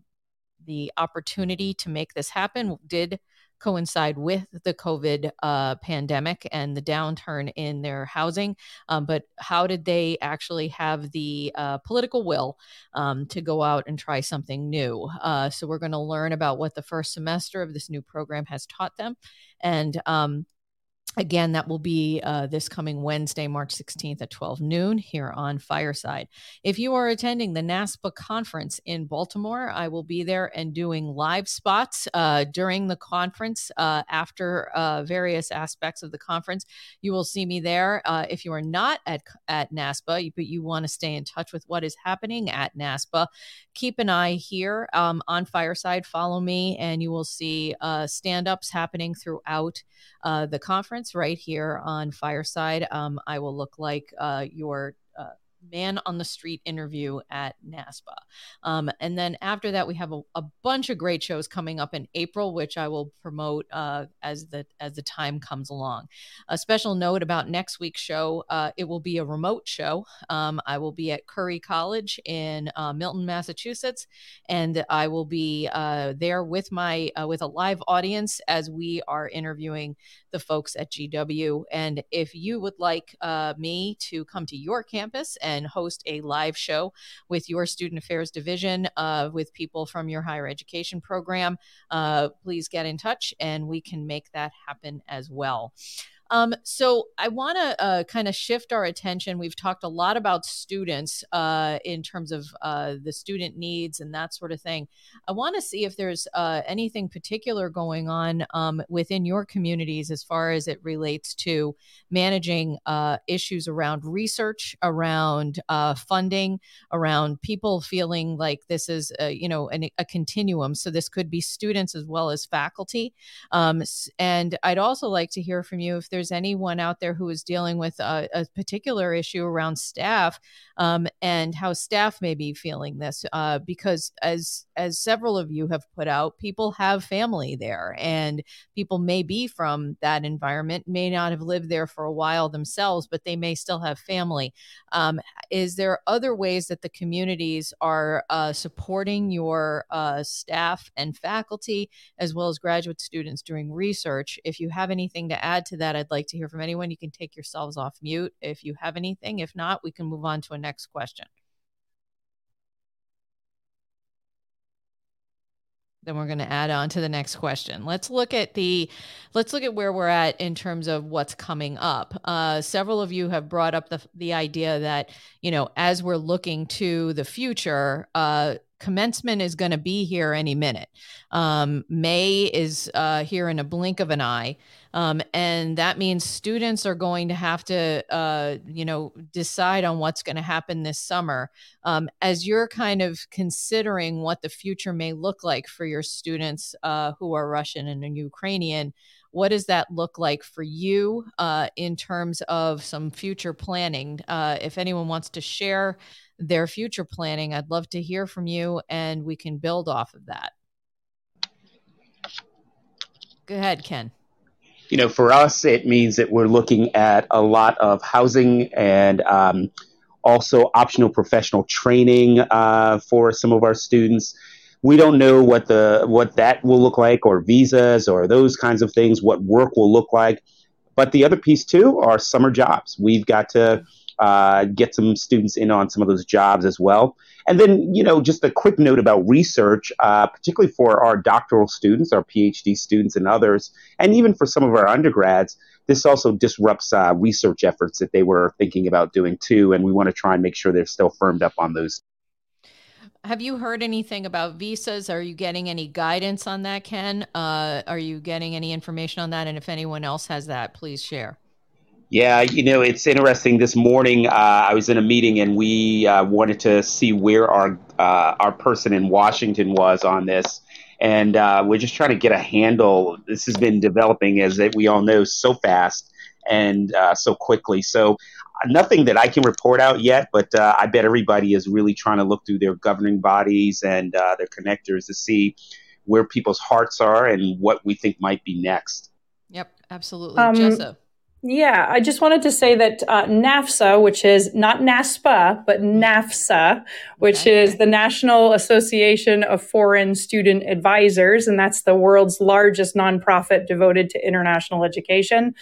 the opportunity to make this happen did coincide with the COVID uh, pandemic and the downturn in their housing. Um, but how did they actually have the uh, political will um, to go out and try something new? Uh, so we're going to learn about what the first semester of this new program has taught them. And um, Again, that will be uh, this coming Wednesday, March 16th at 12 noon here on Fireside. If you are attending the NASPA conference in Baltimore, I will be there and doing live spots uh, during the conference uh, after uh, various aspects of the conference. You will see me there. Uh, if you are not at, at NASPA, but you want to stay in touch with what is happening at NASPA, keep an eye here um, on Fireside. Follow me, and you will see uh, stand ups happening throughout the conference right here on Fireside. Um, I will look like uh, your uh, man on the street interview at NASPA. Um, and then after that, we have a, a, bunch of great shows coming up in April, which I will promote uh, as the as the time comes along. A special note about next week's show: uh, it will be a remote show. Um, I will be at Curry College in uh, Milton, Massachusetts, and I will be uh, there with my uh, with a live audience as we are interviewing the folks at GW. And if you would like uh, me to come to your campus and and host a live show with your student affairs division uh, with people from your higher education program, uh, please get in touch and we can make that happen as well. Um, so I want to uh, kind of shift our attention. We've talked a lot about students uh, in terms of uh, the student needs and that sort of thing. I want to see if there's uh, anything particular going on um, within your communities as far as it relates to managing uh, issues around research, around uh, funding, around people feeling like this is, a, you know, an, a continuum. So this could be students as well as faculty. Um, and I'd also like to hear from you if there's there's anyone out there who is dealing with a, a particular issue around staff um, and how staff may be feeling this, uh, because as as several of you have put out, people have family there, and people may be from that environment, may not have lived there for a while themselves, but they may still have family. Um, is there other ways that the communities are uh, supporting your uh, staff and faculty as well as graduate students doing research? If you have anything to add to that, I'd like to hear from anyone. You can take yourselves off mute if you have anything. If not, we can move on to a next question. then we're going to add on to the next question let's look at the let's look at where we're at in terms of what's coming up uh, several of you have brought up the, the idea that you know as we're looking to the future uh, commencement is going to be here any minute. Um, May is uh, here in a blink of an eye. Um, and that means students are going to have to, uh, you know, decide on what's going to happen this summer. Um, as you're kind of considering what the future may look like for your students uh, who are Russian and Ukrainian, what does that look like for you uh, in terms of some future planning? Uh, if anyone wants to share their future planning, I'd love to hear from you and we can build off of that. Go ahead, Ken. You know, for us, it means that we're looking at a lot of housing and um, also optional professional training uh, for some of our students we don't know what the what that will look like or visas or those kinds of things what work will look like but the other piece too are summer jobs we've got to uh, get some students in on some of those jobs as well and then you know just a quick note about research uh, particularly for our doctoral students our phd students and others and even for some of our undergrads this also disrupts uh, research efforts that they were thinking about doing too and we want to try and make sure they're still firmed up on those have you heard anything about visas? Are you getting any guidance on that, Ken? Uh, are you getting any information on that? And if anyone else has that, please share. Yeah, you know, it's interesting. This morning, uh, I was in a meeting, and we uh, wanted to see where our uh, our person in Washington was on this, and uh, we're just trying to get a handle. This has been developing, as we all know, so fast and uh, so quickly. So nothing that I can report out yet, but uh, I bet everybody is really trying to look through their governing bodies and uh, their connectors to see where people's hearts are and what we think might be next. Yep, absolutely. Um, Jessa. Yeah, I just wanted to say that uh, NAFSA, which is not NASPA, but NAFSA, which okay. is the National Association of Foreign Student Advisors, and that's the world's largest nonprofit devoted to international education.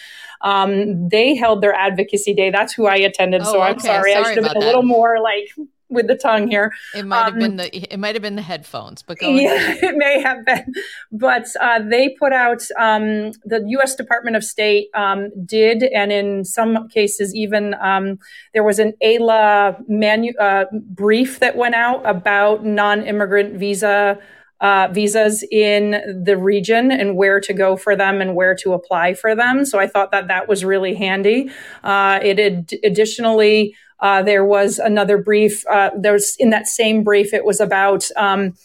Um, they held their advocacy day. That's who I attended, oh, so I'm sorry. sorry. I should have been a little more like with the tongue here. It might have um, been the it might have been the headphones, but yeah, it may have been. But uh, they put out um, the U.S. Department of State um, did, and in some cases even um, there was an AILA manu- uh, brief that went out about non-immigrant visa. Uh, visas in the region and where to go for them and where to apply for them. So I thought that that was really handy. Uh, it had additionally uh, there was another brief. Uh, there was in that same brief. It was about um,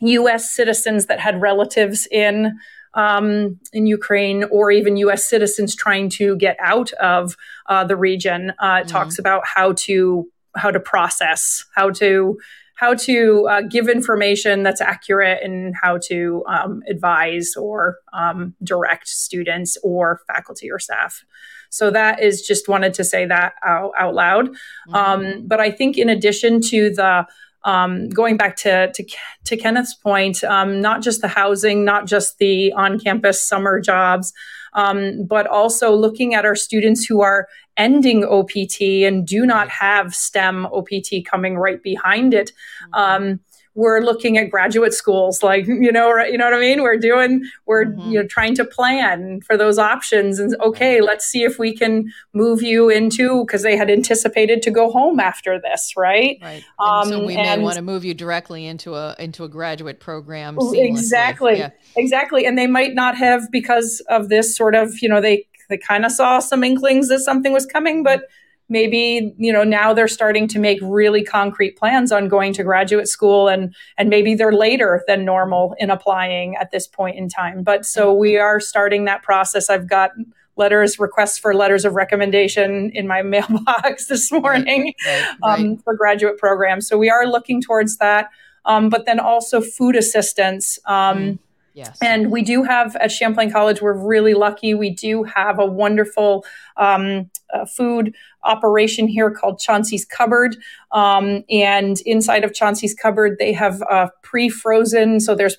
U.S. citizens that had relatives in um, in Ukraine, or even U.S. citizens trying to get out of uh, the region. Uh, it mm-hmm. talks about how to how to process, how to how to uh, give information that's accurate and how to um, advise or um, direct students or faculty or staff. So that is just wanted to say that out, out loud. Mm-hmm. Um, but I think in addition to the um, going back to, to, to Kenneth's point, um, not just the housing, not just the on campus summer jobs, um, but also looking at our students who are ending OPT and do not have STEM OPT coming right behind it. Mm-hmm. Um, we're looking at graduate schools like you know you know what i mean we're doing we're mm-hmm. you know trying to plan for those options and okay let's see if we can move you into because they had anticipated to go home after this right right um, so we may want to move you directly into a into a graduate program seamlessly. exactly yeah. exactly and they might not have because of this sort of you know they they kind of saw some inklings that something was coming but maybe you know now they're starting to make really concrete plans on going to graduate school and and maybe they're later than normal in applying at this point in time. But so we are starting that process. I've got letters requests for letters of recommendation in my mailbox this morning right, right, um, for graduate programs. So we are looking towards that. Um, but then also food assistance um, mm Yes. And we do have at Champlain College, we're really lucky. We do have a wonderful um, uh, food operation here called Chauncey's Cupboard. Um, and inside of Chauncey's Cupboard, they have uh, pre frozen, so there's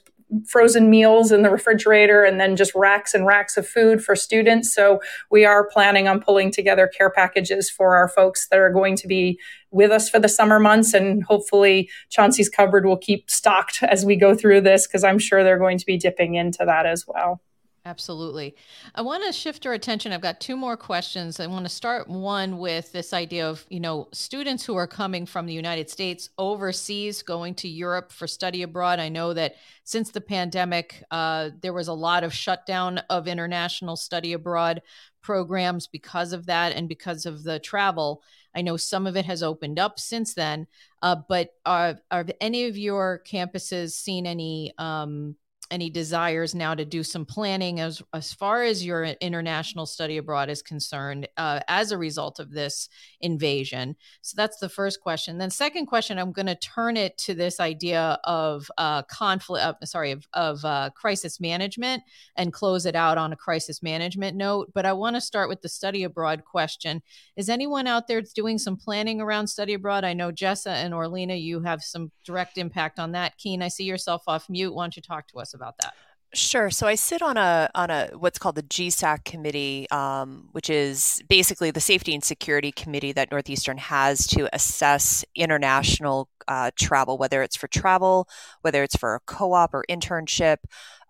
frozen meals in the refrigerator and then just racks and racks of food for students. So we are planning on pulling together care packages for our folks that are going to be with us for the summer months. And hopefully Chauncey's Cupboard will keep stocked as we go through this because I'm sure they're going to be dipping into that as well. Absolutely. I want to shift our attention. I've got two more questions. I want to start one with this idea of, you know, students who are coming from the United States overseas, going to Europe for study abroad. I know that since the pandemic, uh, there was a lot of shutdown of international study abroad programs because of that and because of the travel. I know some of it has opened up since then, uh, but are, are any of your campuses seen any um, any desires now to do some planning as as far as your international study abroad is concerned uh, as a result of this invasion? So that's the first question. Then second question i'm going to turn it to this idea of uh, conflict uh, sorry of, of uh, crisis management and close it out on a crisis management note. But i want to start with the study abroad question. Is anyone out there doing some planning around study abroad? I know jessa and orlina you have some direct impact on that. Keen i see yourself off mute. Why don't you talk to us about about that? Sure. So I sit on a on a what's called the GSAC committee, um, which is basically the safety and security committee that Northeastern has to assess international uh, travel, whether it's for travel, whether it's for a co-op or internship,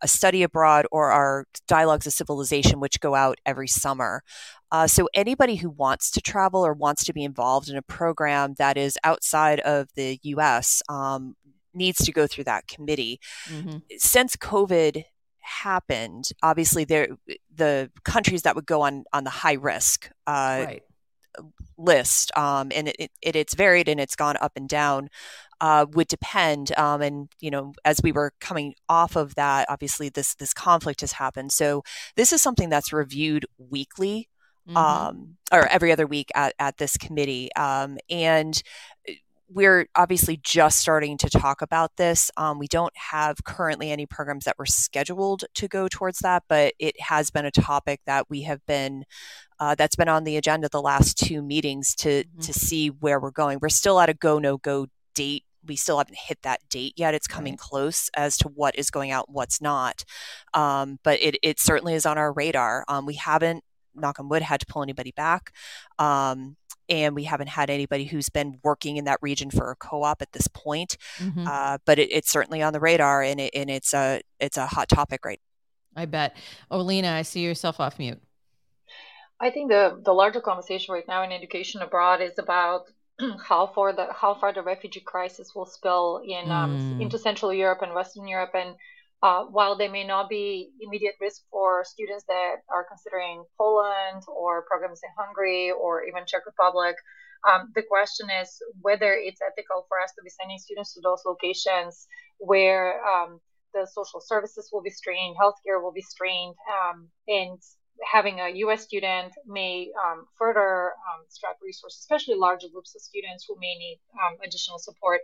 a study abroad, or our dialogues of civilization, which go out every summer. Uh, so anybody who wants to travel or wants to be involved in a program that is outside of the U.S. Um, needs to go through that committee. Mm-hmm. Since COVID happened, obviously there the countries that would go on on the high risk uh, right. list, um, and it, it, it's varied and it's gone up and down. Uh, would depend, um, and you know, as we were coming off of that, obviously this this conflict has happened. So this is something that's reviewed weekly Mm-hmm. um, or every other week at, at this committee. Um, and we're obviously just starting to talk about this. Um, we don't have currently any programs that were scheduled to go towards that, but it has been a topic that we have been uh, that's been on the agenda the last two meetings to mm-hmm. to see where we're going. We're still at a go no go date. We still haven't hit that date yet. It's coming right. close as to what is going out what's not. Um, but it, it certainly is on our radar. Um, we haven't, knock on wood, had to pull anybody back. Um, and we haven't had anybody who's been working in that region for a co-op at this point. Mhm. Uh, but it, it's certainly on the radar, and, it, and it's a it's a hot topic right. I bet. Orlina, I see yourself off mute. I think the the larger conversation right now in education abroad is about how far the how far the refugee crisis will spill in um, Mm. into Central Europe and Western Europe, and uh, while there may not be immediate risk for students that are considering Poland or programs in Hungary or even Czech Republic, um, the question is whether it's ethical for us to be sending students to those locations where um, the social services will be strained, healthcare will be strained, um, and having a U.S. student may um, further um, strap resources, especially larger groups of students who may need um, additional support.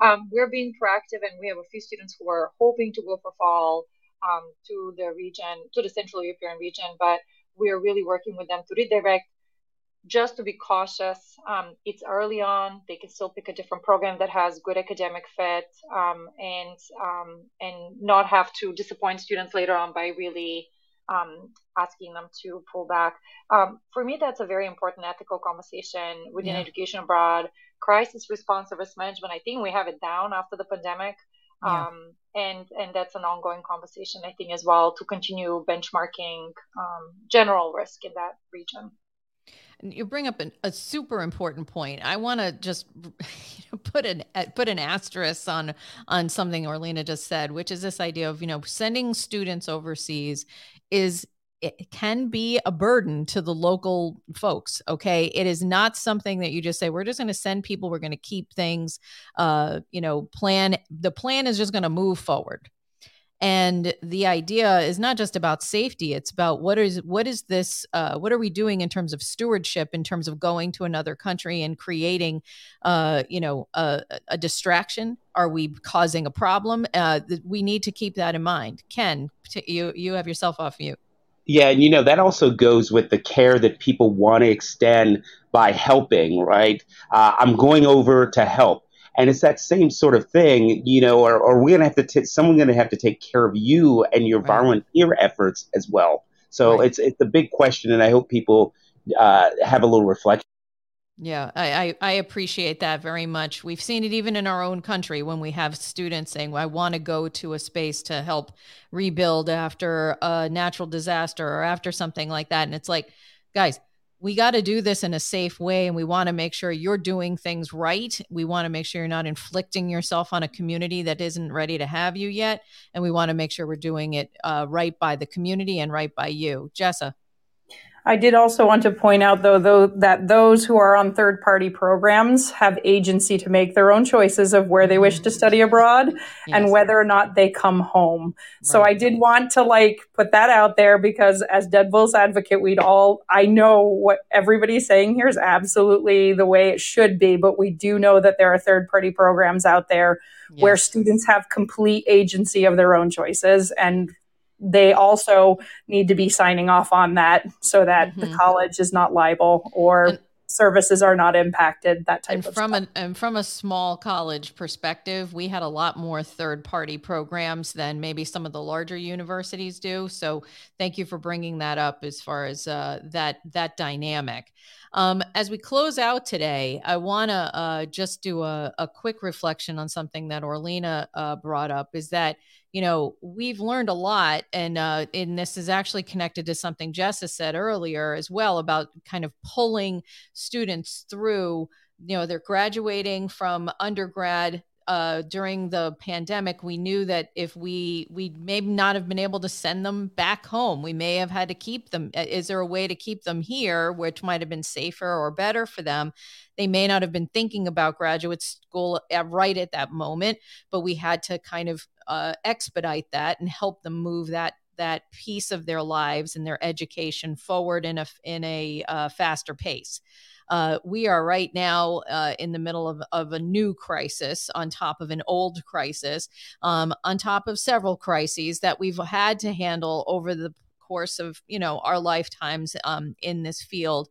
Um, we're being proactive, and we have a few students who are hoping to go for fall um, to the region, to the Central European region, but we are really working with them to redirect. Just to be cautious, um, it's early on. They can still pick a different program that has good academic fit, um, and um, and not have to disappoint students later on by really um, asking them to pull back. Um, for me, that's a very important ethical conversation within Yeah. education abroad. Crisis response and risk management, I think we have it down after the pandemic. Yeah. Um, and and that's an ongoing conversation, I think, as well to continue benchmarking um, general risk in that region. And You bring up an, a super important point. I want to just you know, put an put an asterisk on on something Orlina just said, which is this idea of you know sending students overseas is it can be a burden to the local folks. Okay, it is not something that you just say we're just going to send people. We're going to keep things. Uh, you know, plan. The plan is just going to move forward and the idea is not just about safety it's about what is what is this uh, what are we doing in terms of stewardship in terms of going to another country and creating uh, you know a, a distraction are we causing a problem uh, we need to keep that in mind ken you you have yourself off mute Yeah, and you know that also goes with the care that people want to extend by helping, right? Uh, I'm going over to help, and it's that same sort of thing, you know. Or, or we're gonna have to t- someone gonna have to take care of you and your Right. volunteer efforts as well. So Right. it's it's a big question, and I hope people uh, have a little reflection. Yeah, I, I, I appreciate that very much. We've seen it even in our own country when we have students saying, well, I want to go to a space to help rebuild after a natural disaster or after something like that. And it's like, guys, we got to do this in a safe way and we want to make sure you're doing things right. We want to make sure you're not inflicting yourself on a community that isn't ready to have you yet. And we want to make sure we're doing it uh, right by the community and right by you. Jessa. I did also want to point out, though, though, that those who are on third party programs have agency to make their own choices of where they wish to mm-hmm. study abroad and whether or not they come home. So I did want to like put that out there because as Deadpool's advocate, we'd all, I know what everybody's saying here is absolutely the way it should be, but we do know that there are third party programs out there where students have complete agency of their own choices and they also need to be signing off on that so that the Mhm. college is not liable or And- services are not impacted that type and of from stuff. an and from a small college perspective, we had a lot more third party programs than maybe some of the larger universities do. So thank you for bringing that up as far as uh, that that dynamic. Um, as we close out today, I want to uh, just do a, a quick reflection on something that Orlina uh, brought up. Is that you know we've learned a lot, and uh, and this is actually connected to something Jessa said earlier as well about kind of pulling students through you know they're graduating from undergrad uh, during the pandemic we knew that if we we may not have been able to send them back home we may have had to keep them Uh, is there a way to keep them here which might have been safer or better for them they may not have been thinking about graduate school at, right at that moment but we had to kind of uh, expedite that and help them move that that piece of their lives and their education forward in a in a uh, faster pace. Uh, we are right now uh, in the middle of, of a new crisis on top of an old crisis, um, on top of several crises that we've had to handle over the course of you know our lifetimes um, in this field.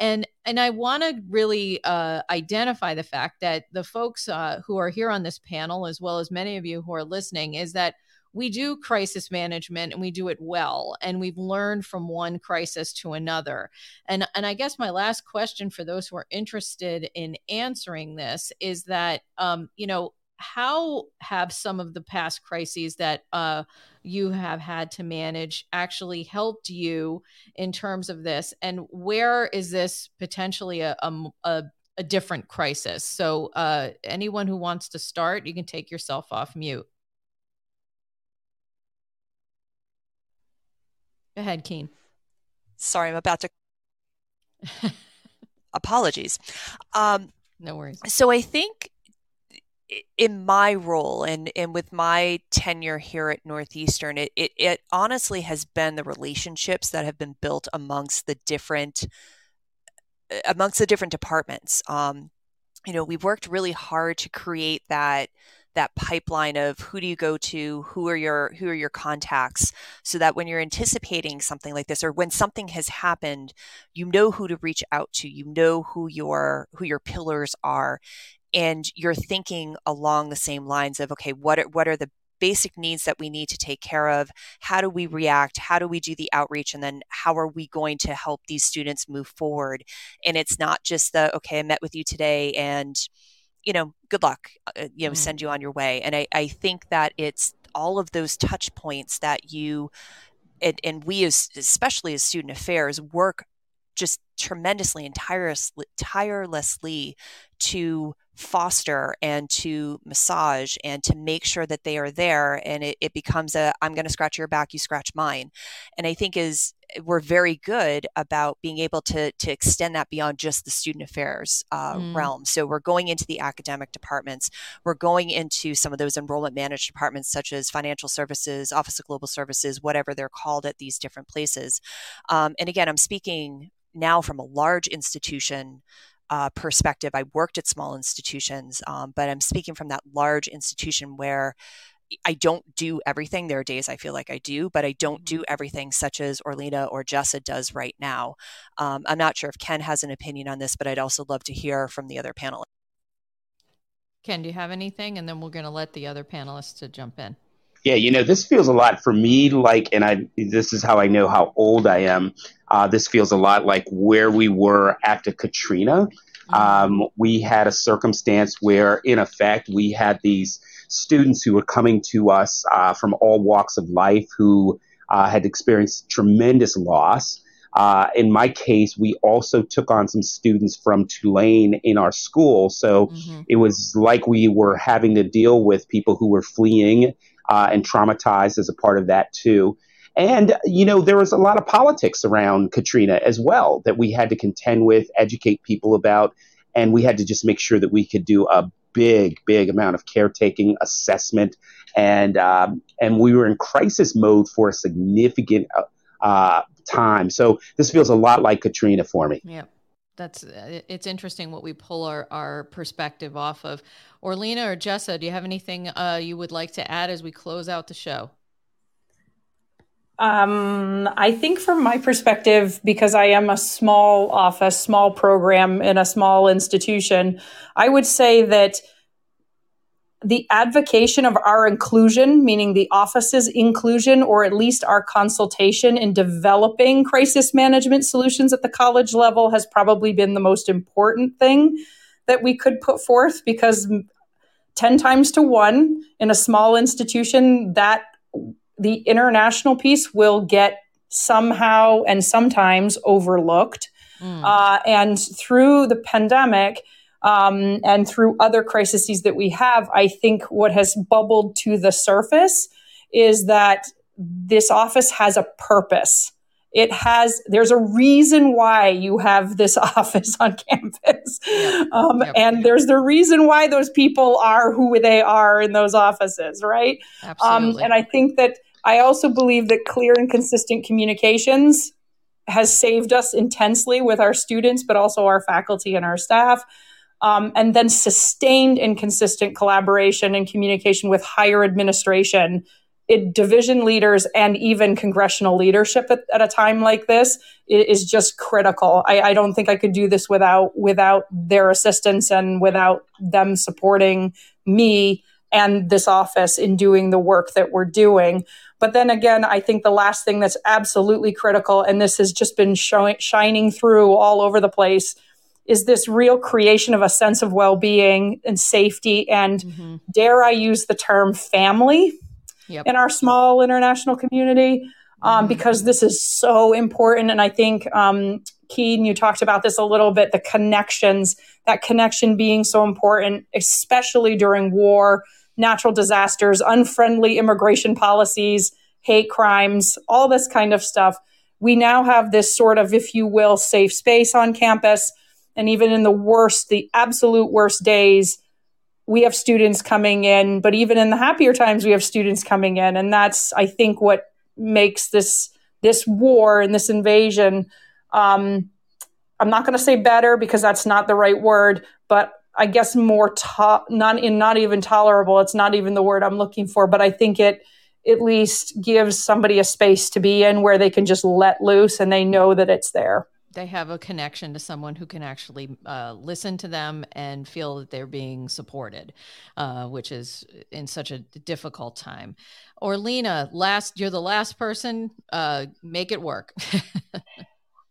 And and i want to really uh, identify the fact that the folks uh, who are here on this panel as well as many of you who are listening is that we do crisis management and we do it well and we've learned from one crisis to another. And and i guess my last question for those who are interested in answering this is that um, you know how have some of the past crises that uh, you have had to manage actually helped you in terms of this? And where is this potentially a, a, a different crisis? So uh, anyone who wants to start you can take yourself off mute Go ahead, Keen. Sorry, I'm about to. Apologies. Um, no worries. So I think in my role and, and with my tenure here at Northeastern, it, it, it honestly has been the relationships that have been built amongst the different amongst the different departments. Um, you know, we've worked really hard to create that that pipeline of who do you go to who are your who are your contacts so that when you're anticipating something like this or when something has happened you know who to reach out to you know who your who your pillars are and you're thinking along the same lines of okay what are, what are the basic needs that we need to take care of? How do we react? How do we do the outreach? And then how are we going to help these students move forward? And it's not just the okay i met with you today and you know, good luck, uh, you know, mm. send you on your way. And I, I think that it's all of those touch points that you and, and we as especially as student affairs work just tremendously and tirelessly, tirelessly to foster and to massage and to make sure that they are there and it, it becomes a i'm going to scratch your back you scratch mine. And i think is we're very good about being able to to extend that beyond just the student affairs uh, mm. realm. So we're going into the academic departments. We're going into some of those enrollment managed departments such as financial services office of global services whatever they're called at these different places. Um, and again i'm speaking now from a large institution uh, perspective. I worked at small institutions, um, but I'm speaking from that large institution where I don't do everything. There are days I feel like I do, but I don't do mm-hmm. everything such as Orlina or Jessa does right now. Um, I'm not sure if Ken has an opinion on this, but I'd also love to hear from the other panelists. Ken, do you have anything? And then we're going to let the other panelists to jump in. Yeah, you know, this feels a lot for me like, and I this is how I know how old I am. Uh, this feels a lot like where we were after Katrina. Um, we had a circumstance where, in effect, we had these students who were coming to us uh, from all walks of life who uh, had experienced tremendous loss. Uh, in my case, we also took on some students from Tulane in our school. So mm-hmm. it was like we were having to deal with people who were fleeing uh, and traumatized as a part of that, too. And, you know, there was a lot of politics around Katrina as well that we had to contend with, educate people about. And we had to just make sure that we could do a big, big amount of caretaking assessment. And, um, and we were in crisis mode for a significant uh, time. So this feels a lot like Katrina for me. Yeah that's it's interesting what we pull our, our perspective off of. Orlina or Jessa, do you have anything uh, you would like to add as we close out the show? Um, I think from my perspective, because I am a small office, small program in a small institution, I would say that the advocacy of our inclusion, meaning the office's inclusion, or at least our consultation in developing crisis management solutions at the college level, has probably been the most important thing that we could put forth because 10 times to one in a small institution, that the international piece will get somehow and sometimes overlooked. Mm. Uh, and through the pandemic um, and through other crises that we have, I think what has bubbled to the surface is that this office has a purpose. It has, there's a reason why you have this office on campus. Yep. Um, yep. And there's the reason why those people are who they are in those offices, right? Absolutely. Um, and I think that I also believe that clear and consistent communications has saved us intensely with our students, but also our faculty and our staff. Um, and then sustained and consistent collaboration and communication with higher administration, it, division leaders, and even congressional leadership at, at a time like this is just critical. I, I don't think I could do this without without their assistance and without them supporting me and this office in doing the work that we're doing. But then again, I think the last thing that's absolutely critical, and this has just been showing, shining through all over the place, is this real creation of a sense of well being and safety. And mm-hmm. dare I use the term family yep. in our small international community? Um, mm-hmm. Because this is so important. And I think, um, Keen, you talked about this a little bit the connections, that connection being so important, especially during war natural disasters, unfriendly immigration policies, hate crimes, all this kind of stuff. We now have this sort of, if you will, safe space on campus. And even in the worst, the absolute worst days, we have students coming in. But even in the happier times, we have students coming in. And that's, I think, what makes this this war and this invasion um, i'm not going to say better because that's not the right word but I guess more to- not in not even tolerable. It's not even the word I'm looking for, but I think it at least gives somebody a space to be in where they can just let loose and they know that it's there. They have a connection to someone who can actually uh, listen to them and feel that they're being supported, uh, which is in such a difficult time. Orlina, last you're the last person. Uh, make it work.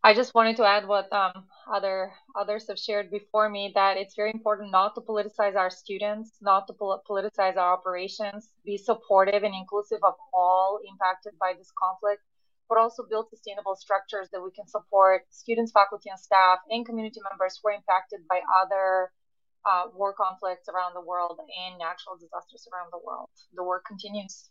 I just wanted to add what um, other others have shared before me that it's very important not to politicize our students, not to politicize our operations, be supportive and inclusive of all impacted by this conflict, but also build sustainable structures that we can support students, faculty, and staff, and community members who are impacted by other uh, war conflicts around the world and natural disasters around the world. The work continues.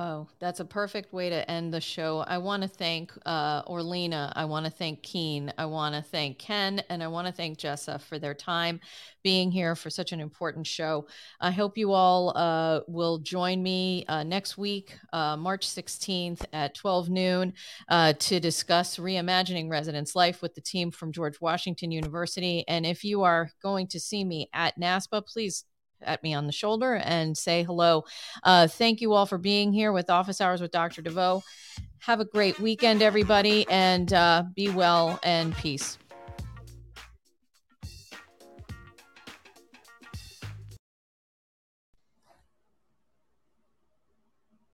Oh, that's a perfect way to end the show. I want to thank uh, Orlina. I want to thank Keen. I want to thank Ken. And I want to thank Jessa for their time being here for such an important show. I hope you all uh, will join me uh, next week, uh, March 16th at 12 noon, uh, to discuss reimagining residence life with the team from George Washington University. And if you are going to see me at NASPA, please at me on the shoulder and say hello. Uh, thank you all for being here with Office Hours with Dr. DeVoe. Have a great weekend, everybody, and uh, be well and peace.